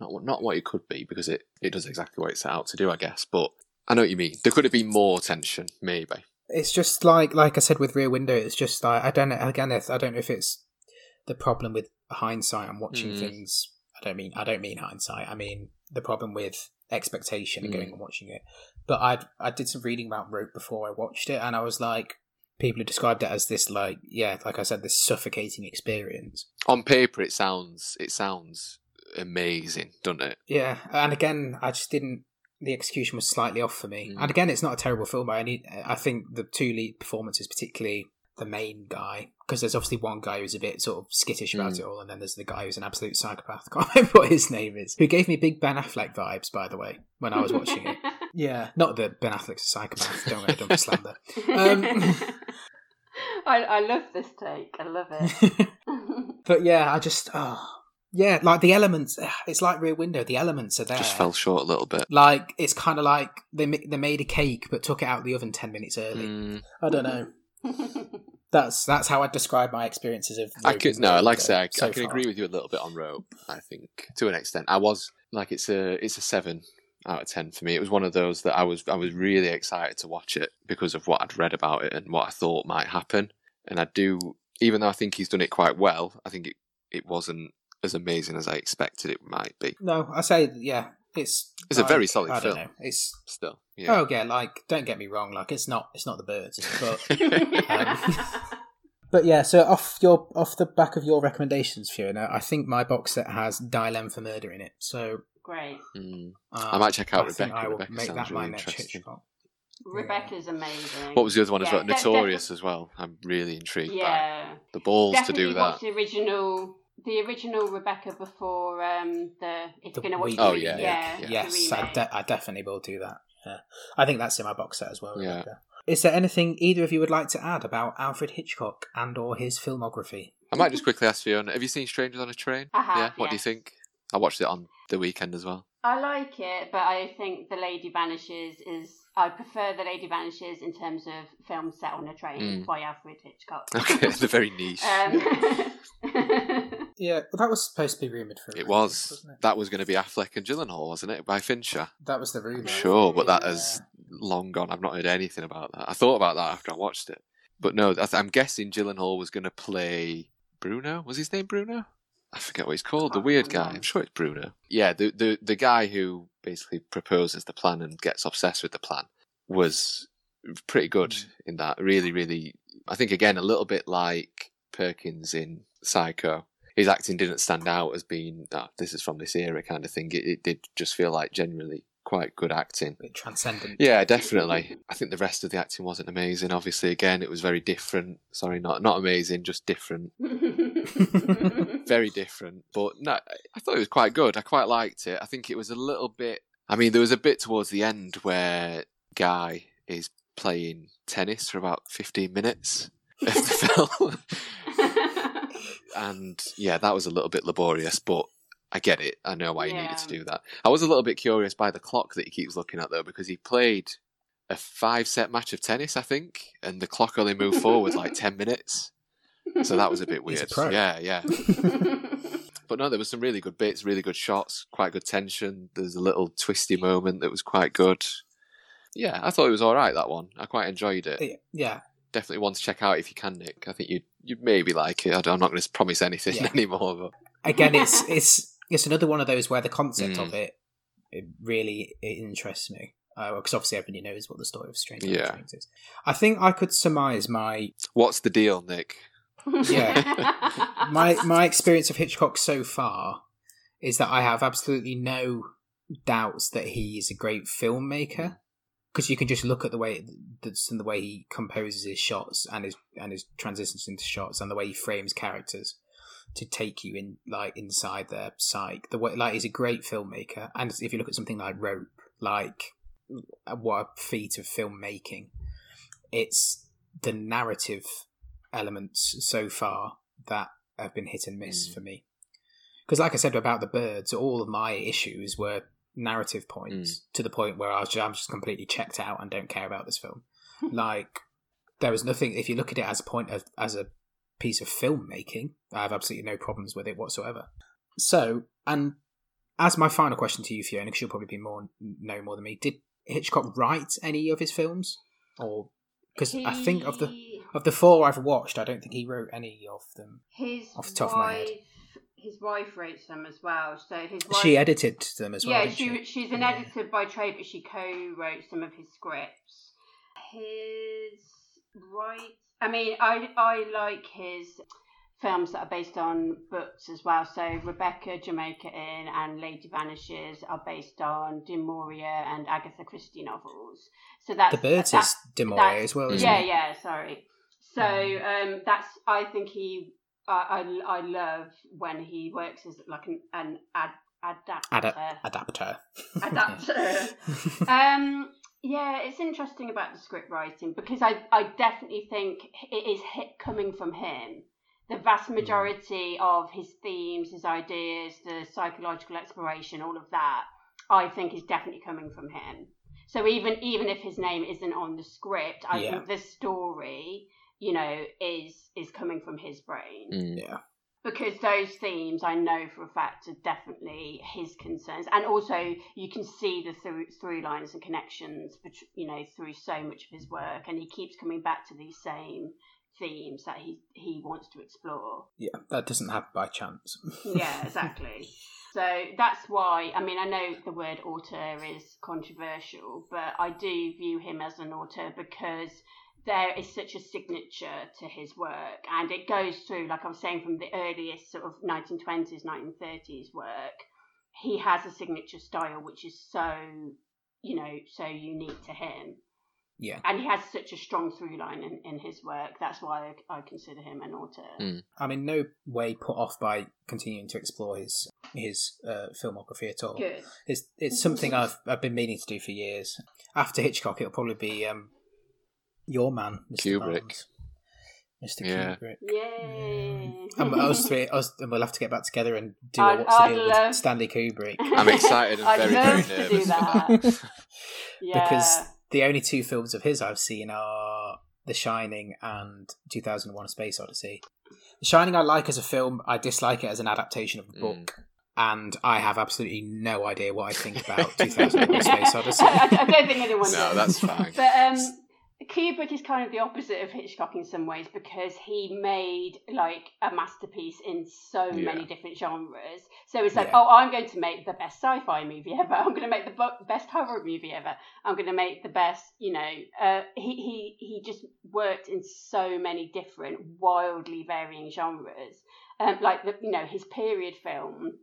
not not what it could be because it it does exactly what it's set out to do i guess but i know what you mean. There could have been more tension maybe. It's just like like i said with rear window it's just like i don't know again i don't know if it's the problem with hindsight and watching mm. things. I don't mean I don't mean hindsight. I mean the problem with expectation and mm. going and watching it. But I I did some reading about Rope before I watched it, and I was like, people have described it as this like yeah, like I said, this suffocating experience. On paper, it sounds it sounds amazing, doesn't it? Yeah, and again, I just didn't. The execution was slightly off for me. Mm. And again, it's not a terrible film by any. I think the two lead performances, particularly the main guy, because there's obviously one guy who's a bit sort of skittish about Mm. it all, and then there's the guy who's an absolute psychopath. I <laughs> can't remember what his name is. Who gave me big Ben Affleck vibes, by the way, when I was watching it. <laughs> Yeah, not that Ben Affleck's a psychopath. Don't don't be slander. Um, <laughs> I, I love this take. I love it. but yeah, I just oh yeah, like the elements. It's like Rear Window. The elements are there. Just fell short a little bit. Like it's kind of like they they made a cake but took it out of the oven ten minutes early. Mm, I don't know. <laughs> That's that's how I describe my experiences of. I could no, like I say, I, so I can far. agree with you a little bit on rope. I think to an extent, I was like it's a it's a seven out of ten for me. It was one of those that I was I was really excited to watch it because of what I'd read about it and what I thought might happen. And I do, even though I think he's done it quite well, I think it it wasn't as amazing as I expected it might be. No, I say yeah. It's It's a very solid I don't film. know. It's Still, yeah. oh yeah, like don't get me wrong. Like it's not it's not the birds, but <laughs> Um, But yeah, so off your off the back of your recommendations, Fiona, I think my box set has Dial for Murder in it. So Great. Mm. uh, I might check out I think Rebecca. I will Rebecca make sounds that my really next interesting. Hitchcock. Rebecca's amazing. What was the other one as well? Notorious as well. I'm really intrigued by Yeah. the balls Definitely to do that. watch the original, the original Rebecca before um the. It's The gonna watch. Week. Oh, yeah, yeah, yeah. Yes, I, de- I definitely will do that. Yeah. I think that's in my box set as well. Yeah. Rebecca. Is there anything either of you would like to add about Alfred Hitchcock and or his filmography? I might just quickly ask Fiona, have you seen Strangers on a Train? I have, yeah. What do you think? I watched it on the weekend as well. I like it, but I think The Lady Vanishes is. I prefer The Lady Vanishes in terms of film set on a train Mm. by Alfred Hitchcock. Okay, <laughs> they're very <laughs> niche. um, <laughs> Yeah, well, that was supposed to be rumored for. a it remake, was. wasn't it? That was going to be Affleck and Gyllenhaal, wasn't it? By Fincher. That was the rumor. I'm sure, but that Yeah. has long gone. I've not heard anything about that. I thought about that after I watched it. But no, I th- I'm guessing Gyllenhaal was going to play Bruno. Was his name Bruno? I forget what he's called. The weird guy. I'm sure it's Bruno. Yeah, the, the the guy who basically proposes the plan and gets obsessed with the plan was pretty good Mm. in that. Really, really. I think again a little bit like Perkins in Psycho. His acting didn't stand out as being ah, this is from this era kind of thing. It, it did just feel like genuinely quite good acting. Bit transcendent. Yeah, definitely. I think the rest of the acting wasn't amazing. Obviously, again, it was very different. Sorry, not not amazing, just different. <laughs> Very different. But no, I thought it was quite good. I quite liked it. I think it was a little bit. I mean, there was a bit towards the end where Guy is playing tennis for about fifteen minutes of the <laughs> film, and yeah, that was a little bit laborious, but. I get it. I know why he needed to do that. I was a little bit curious by the clock that he keeps looking at though, because he played a five set match of tennis, I think, and the clock only moved forward like 10 <laughs> minutes. So that was a bit He's a weird. Yeah, yeah. <laughs> But no, there was some really good bits, really good shots, quite good tension. There's a little twisty moment that was quite good. Yeah, I thought it was all right, that one. I quite enjoyed it. Yeah, Definitely one to check out if you can, Nick. I think you'd, you'd maybe like it. I I'm not going to promise anything Yeah. <laughs> anymore, but again, it's <laughs> it's it's another one of those where the concept Mm. of it, it really it interests me because obviously everybody knows what the story of Stranger Yeah. Things is. I think I could surmise my what's the deal, Nick? Yeah. <laughs> my my experience of Hitchcock so far is that I have absolutely no doubts that he is a great filmmaker because you can just look at the way that's and the way he composes his shots and his and his transitions into shots and the way he frames characters to take you in like inside their psyche. The way like he's a great filmmaker, and if you look at something like Rope, like what a feat of filmmaking, it's the narrative elements so far that have been hit and miss Mm. for me. Because, like I said about the birds, all of my issues were narrative points mm. to the point where I was, I'm just completely checked out and don't care about this film. Hmm. like, there was nothing. If you look at it as a point of as a piece of filmmaking, I have absolutely no problems with it whatsoever. So, and as my final question to you, Fiona, because you'll probably be more know more than me, did Hitchcock write any of his films, or because I think of the of the four I've watched, I don't think he wrote any of them. his off the top wife, of my head. His wife wrote them as well. So his wife, She edited them as well. yeah, she, she, she's an Yeah. editor by trade, but she co-wrote some of his scripts. His write I mean, I I like his films that are based on books as well. So Rebecca, Jamaica Inn, and Lady Vanishes are based on Maurier and Agatha Christie novels. So that's The Birds that- is Maurier as well, isn't yeah, it? yeah. Sorry. So um, that's I think he I, I I love when he works as like an an ad, adapter. Ada- adapter. Adapter. <laughs> um, yeah, it's interesting about the script writing because I, I definitely think it is hit coming from him. The vast majority of his themes, his ideas, the psychological exploration, all of that, I think is definitely coming from him. So even even if his name isn't on the script, I Yeah. think the story, you know, is is coming from his brain Mm. yeah. because those themes I know for a fact are definitely his concerns, and also you can see the through through lines and connections, bet- you know, through so much of his work, and he keeps coming back to these same themes that he he wants to explore. Yeah, that doesn't happen by chance. <laughs> Yeah, exactly. so that's why I mean I know the word auteur is controversial, but I do view him as an auteur because there is such a signature to his work, and it goes through, like I was saying, from the earliest sort of 1920s, 1930s work. He has a signature style which is so, you know, so unique to him, Yeah. and he has such a strong through line in, in his work. That's why I, I consider him an auteur. Mm. I'm in no way put off by continuing to explore his his uh, filmography at all. Good. It's it's something I've I've been meaning to do for years. After Hitchcock, it'll probably be um, your man, Mr. Kubrick. Barnes. Mr. Yeah. Kubrick. Yay! And us three, us, and we'll have to get back together and do I'd- a what's I'd deal love- with Stanley Kubrick. <laughs> I'm excited and I'd very, love very to do nervous that. <laughs> that. Yeah. because the only two films of his I've seen are The Shining and 2001: A Space Odyssey. The Shining I like as a film. I dislike it as an adaptation of the Mm. book, and I have absolutely no idea what I think about 2001: <laughs> Space Odyssey. I, I don't think anyone No, does. that's fine. But um, Kubrick is kind of the opposite of Hitchcock in some ways because he made like a masterpiece in so Yeah. many different genres. So it's like, Yeah. oh, I'm going to make the best sci-fi movie ever. I'm going to make the best horror movie ever. I'm going to make the best, you know. Uh, he he he just worked in so many different, wildly varying genres. Um, like the you know his period film.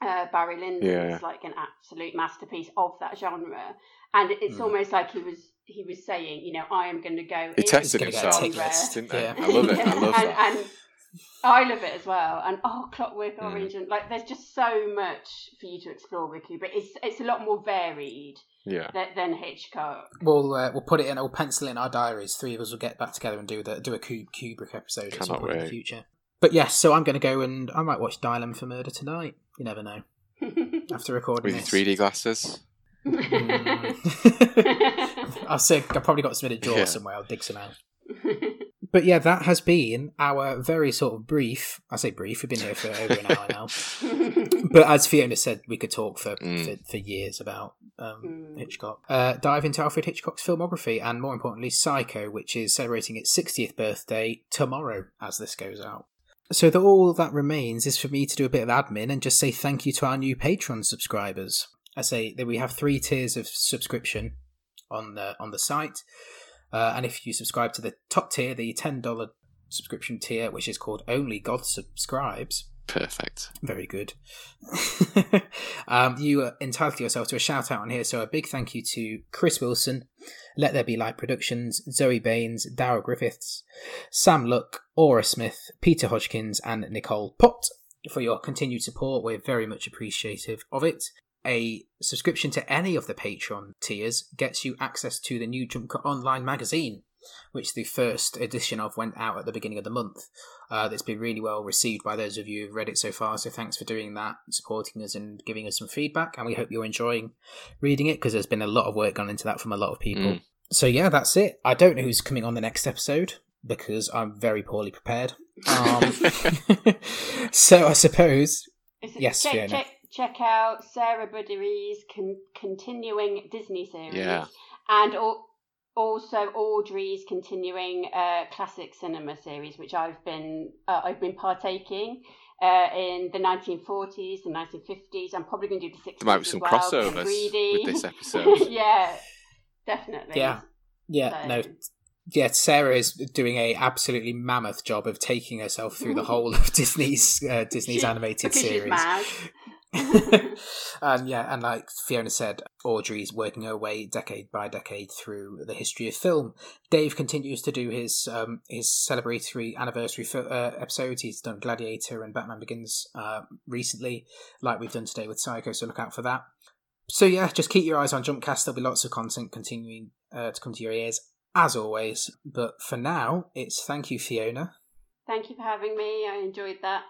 Uh, Barry Lyndon Yeah. is like an absolute masterpiece of that genre, and it's Mm. almost like he was he was saying, you know, I am going to go. He in tested himself, a tick list, didn't he? yeah. I love it. I love <laughs> and, that. And I love it as well. And oh, Clockwork Mm. Orange, and like, there's just so much for you to explore with Kubrick. It's it's a lot more varied Yeah. than, than Hitchcock. We'll uh, we'll put it in. We'll pencil in our diaries. Three of us will get back together and do the do a Kub- Kubrick episode at some Cannot point in the future. But yes, so I'm going to go and I might watch Dial M for Murder tonight. You never know. <laughs> After recording With your this, 3D glasses. <laughs> Mm. <laughs> I'll say I've probably got some in a drawer Yeah. somewhere. I'll dig some out. <laughs> But yeah, that has been our very sort of brief. I say brief. We've been here for over an hour now. <laughs> But as Fiona said, we could talk for Mm. for, for years about um, Mm. Hitchcock. Uh, dive into Alfred Hitchcock's filmography and more importantly, Psycho, which is celebrating its 60th birthday tomorrow as this goes out. So that all that remains is for me to do a bit of admin and just say thank you to our new Patreon subscribers. I say that we have three tiers of subscription on the on the site, uh, and if you subscribe to the top tier, the ten dollar subscription tier, which is called Only God Subscribes, Perfect. very good. <laughs> um, you entitled yourself to a shout out on here, so a big thank you to Chris Wilson, Let There Be Light Productions, Zoe Baines, Darrell Griffiths, Sam Luck, Aura Smith, Peter Hodgkins, and Nicole Pott for your continued support. We're very much appreciative of it. A subscription to any of the Patreon tiers gets you access to the new Jump Cut Online magazine, which the first edition of went out at the beginning of the month. Uh, that's been really well received by those of you who've read it so far. So thanks for doing that, supporting us, and giving us some feedback. And we hope you're enjoying reading it because there's been a lot of work gone into that from a lot of people. Mm. So yeah, that's it. I don't know who's coming on the next episode because I'm very poorly prepared. Um, <laughs> <laughs> so I suppose It's- Yes, check, Fiona. check, check out Sarah Buddery's con- continuing Disney series. Yeah. And al- also Audrey's continuing uh, classic cinema series, which I've been uh, I've been partaking uh, in the 1940s, the 1950s. I'm probably going to do the 60s. There might be some well, crossovers with this <laughs> episode. yeah, definitely. Yeah. yeah, So- no, yeah, Sarah is doing a absolutely mammoth job of taking herself through the <laughs> whole of Disney's uh, Disney's She- animated she's series. <laughs> and <laughs> yeah, and like Fiona said, Audrey's working her way decade by decade through the history of film. Dave continues to do his um, his celebratory anniversary fil- uh, episodes. He's done Gladiator and Batman Begins uh, recently, like we've done today with Psycho. So look out for that. So yeah, just keep your eyes on Jumpcast. There'll be lots of content continuing uh, to come to your ears as always. But for now, it's thank you, Fiona. Thank you for having me. I enjoyed that.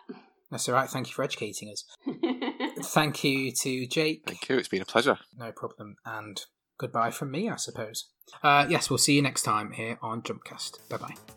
That's all right. Thank you for educating us. <laughs> Thank you to Jake. Thank you. It's been a pleasure. No problem. And goodbye from me, I suppose. Uh, yes, we'll see you next time here on Jumpcast. Bye bye.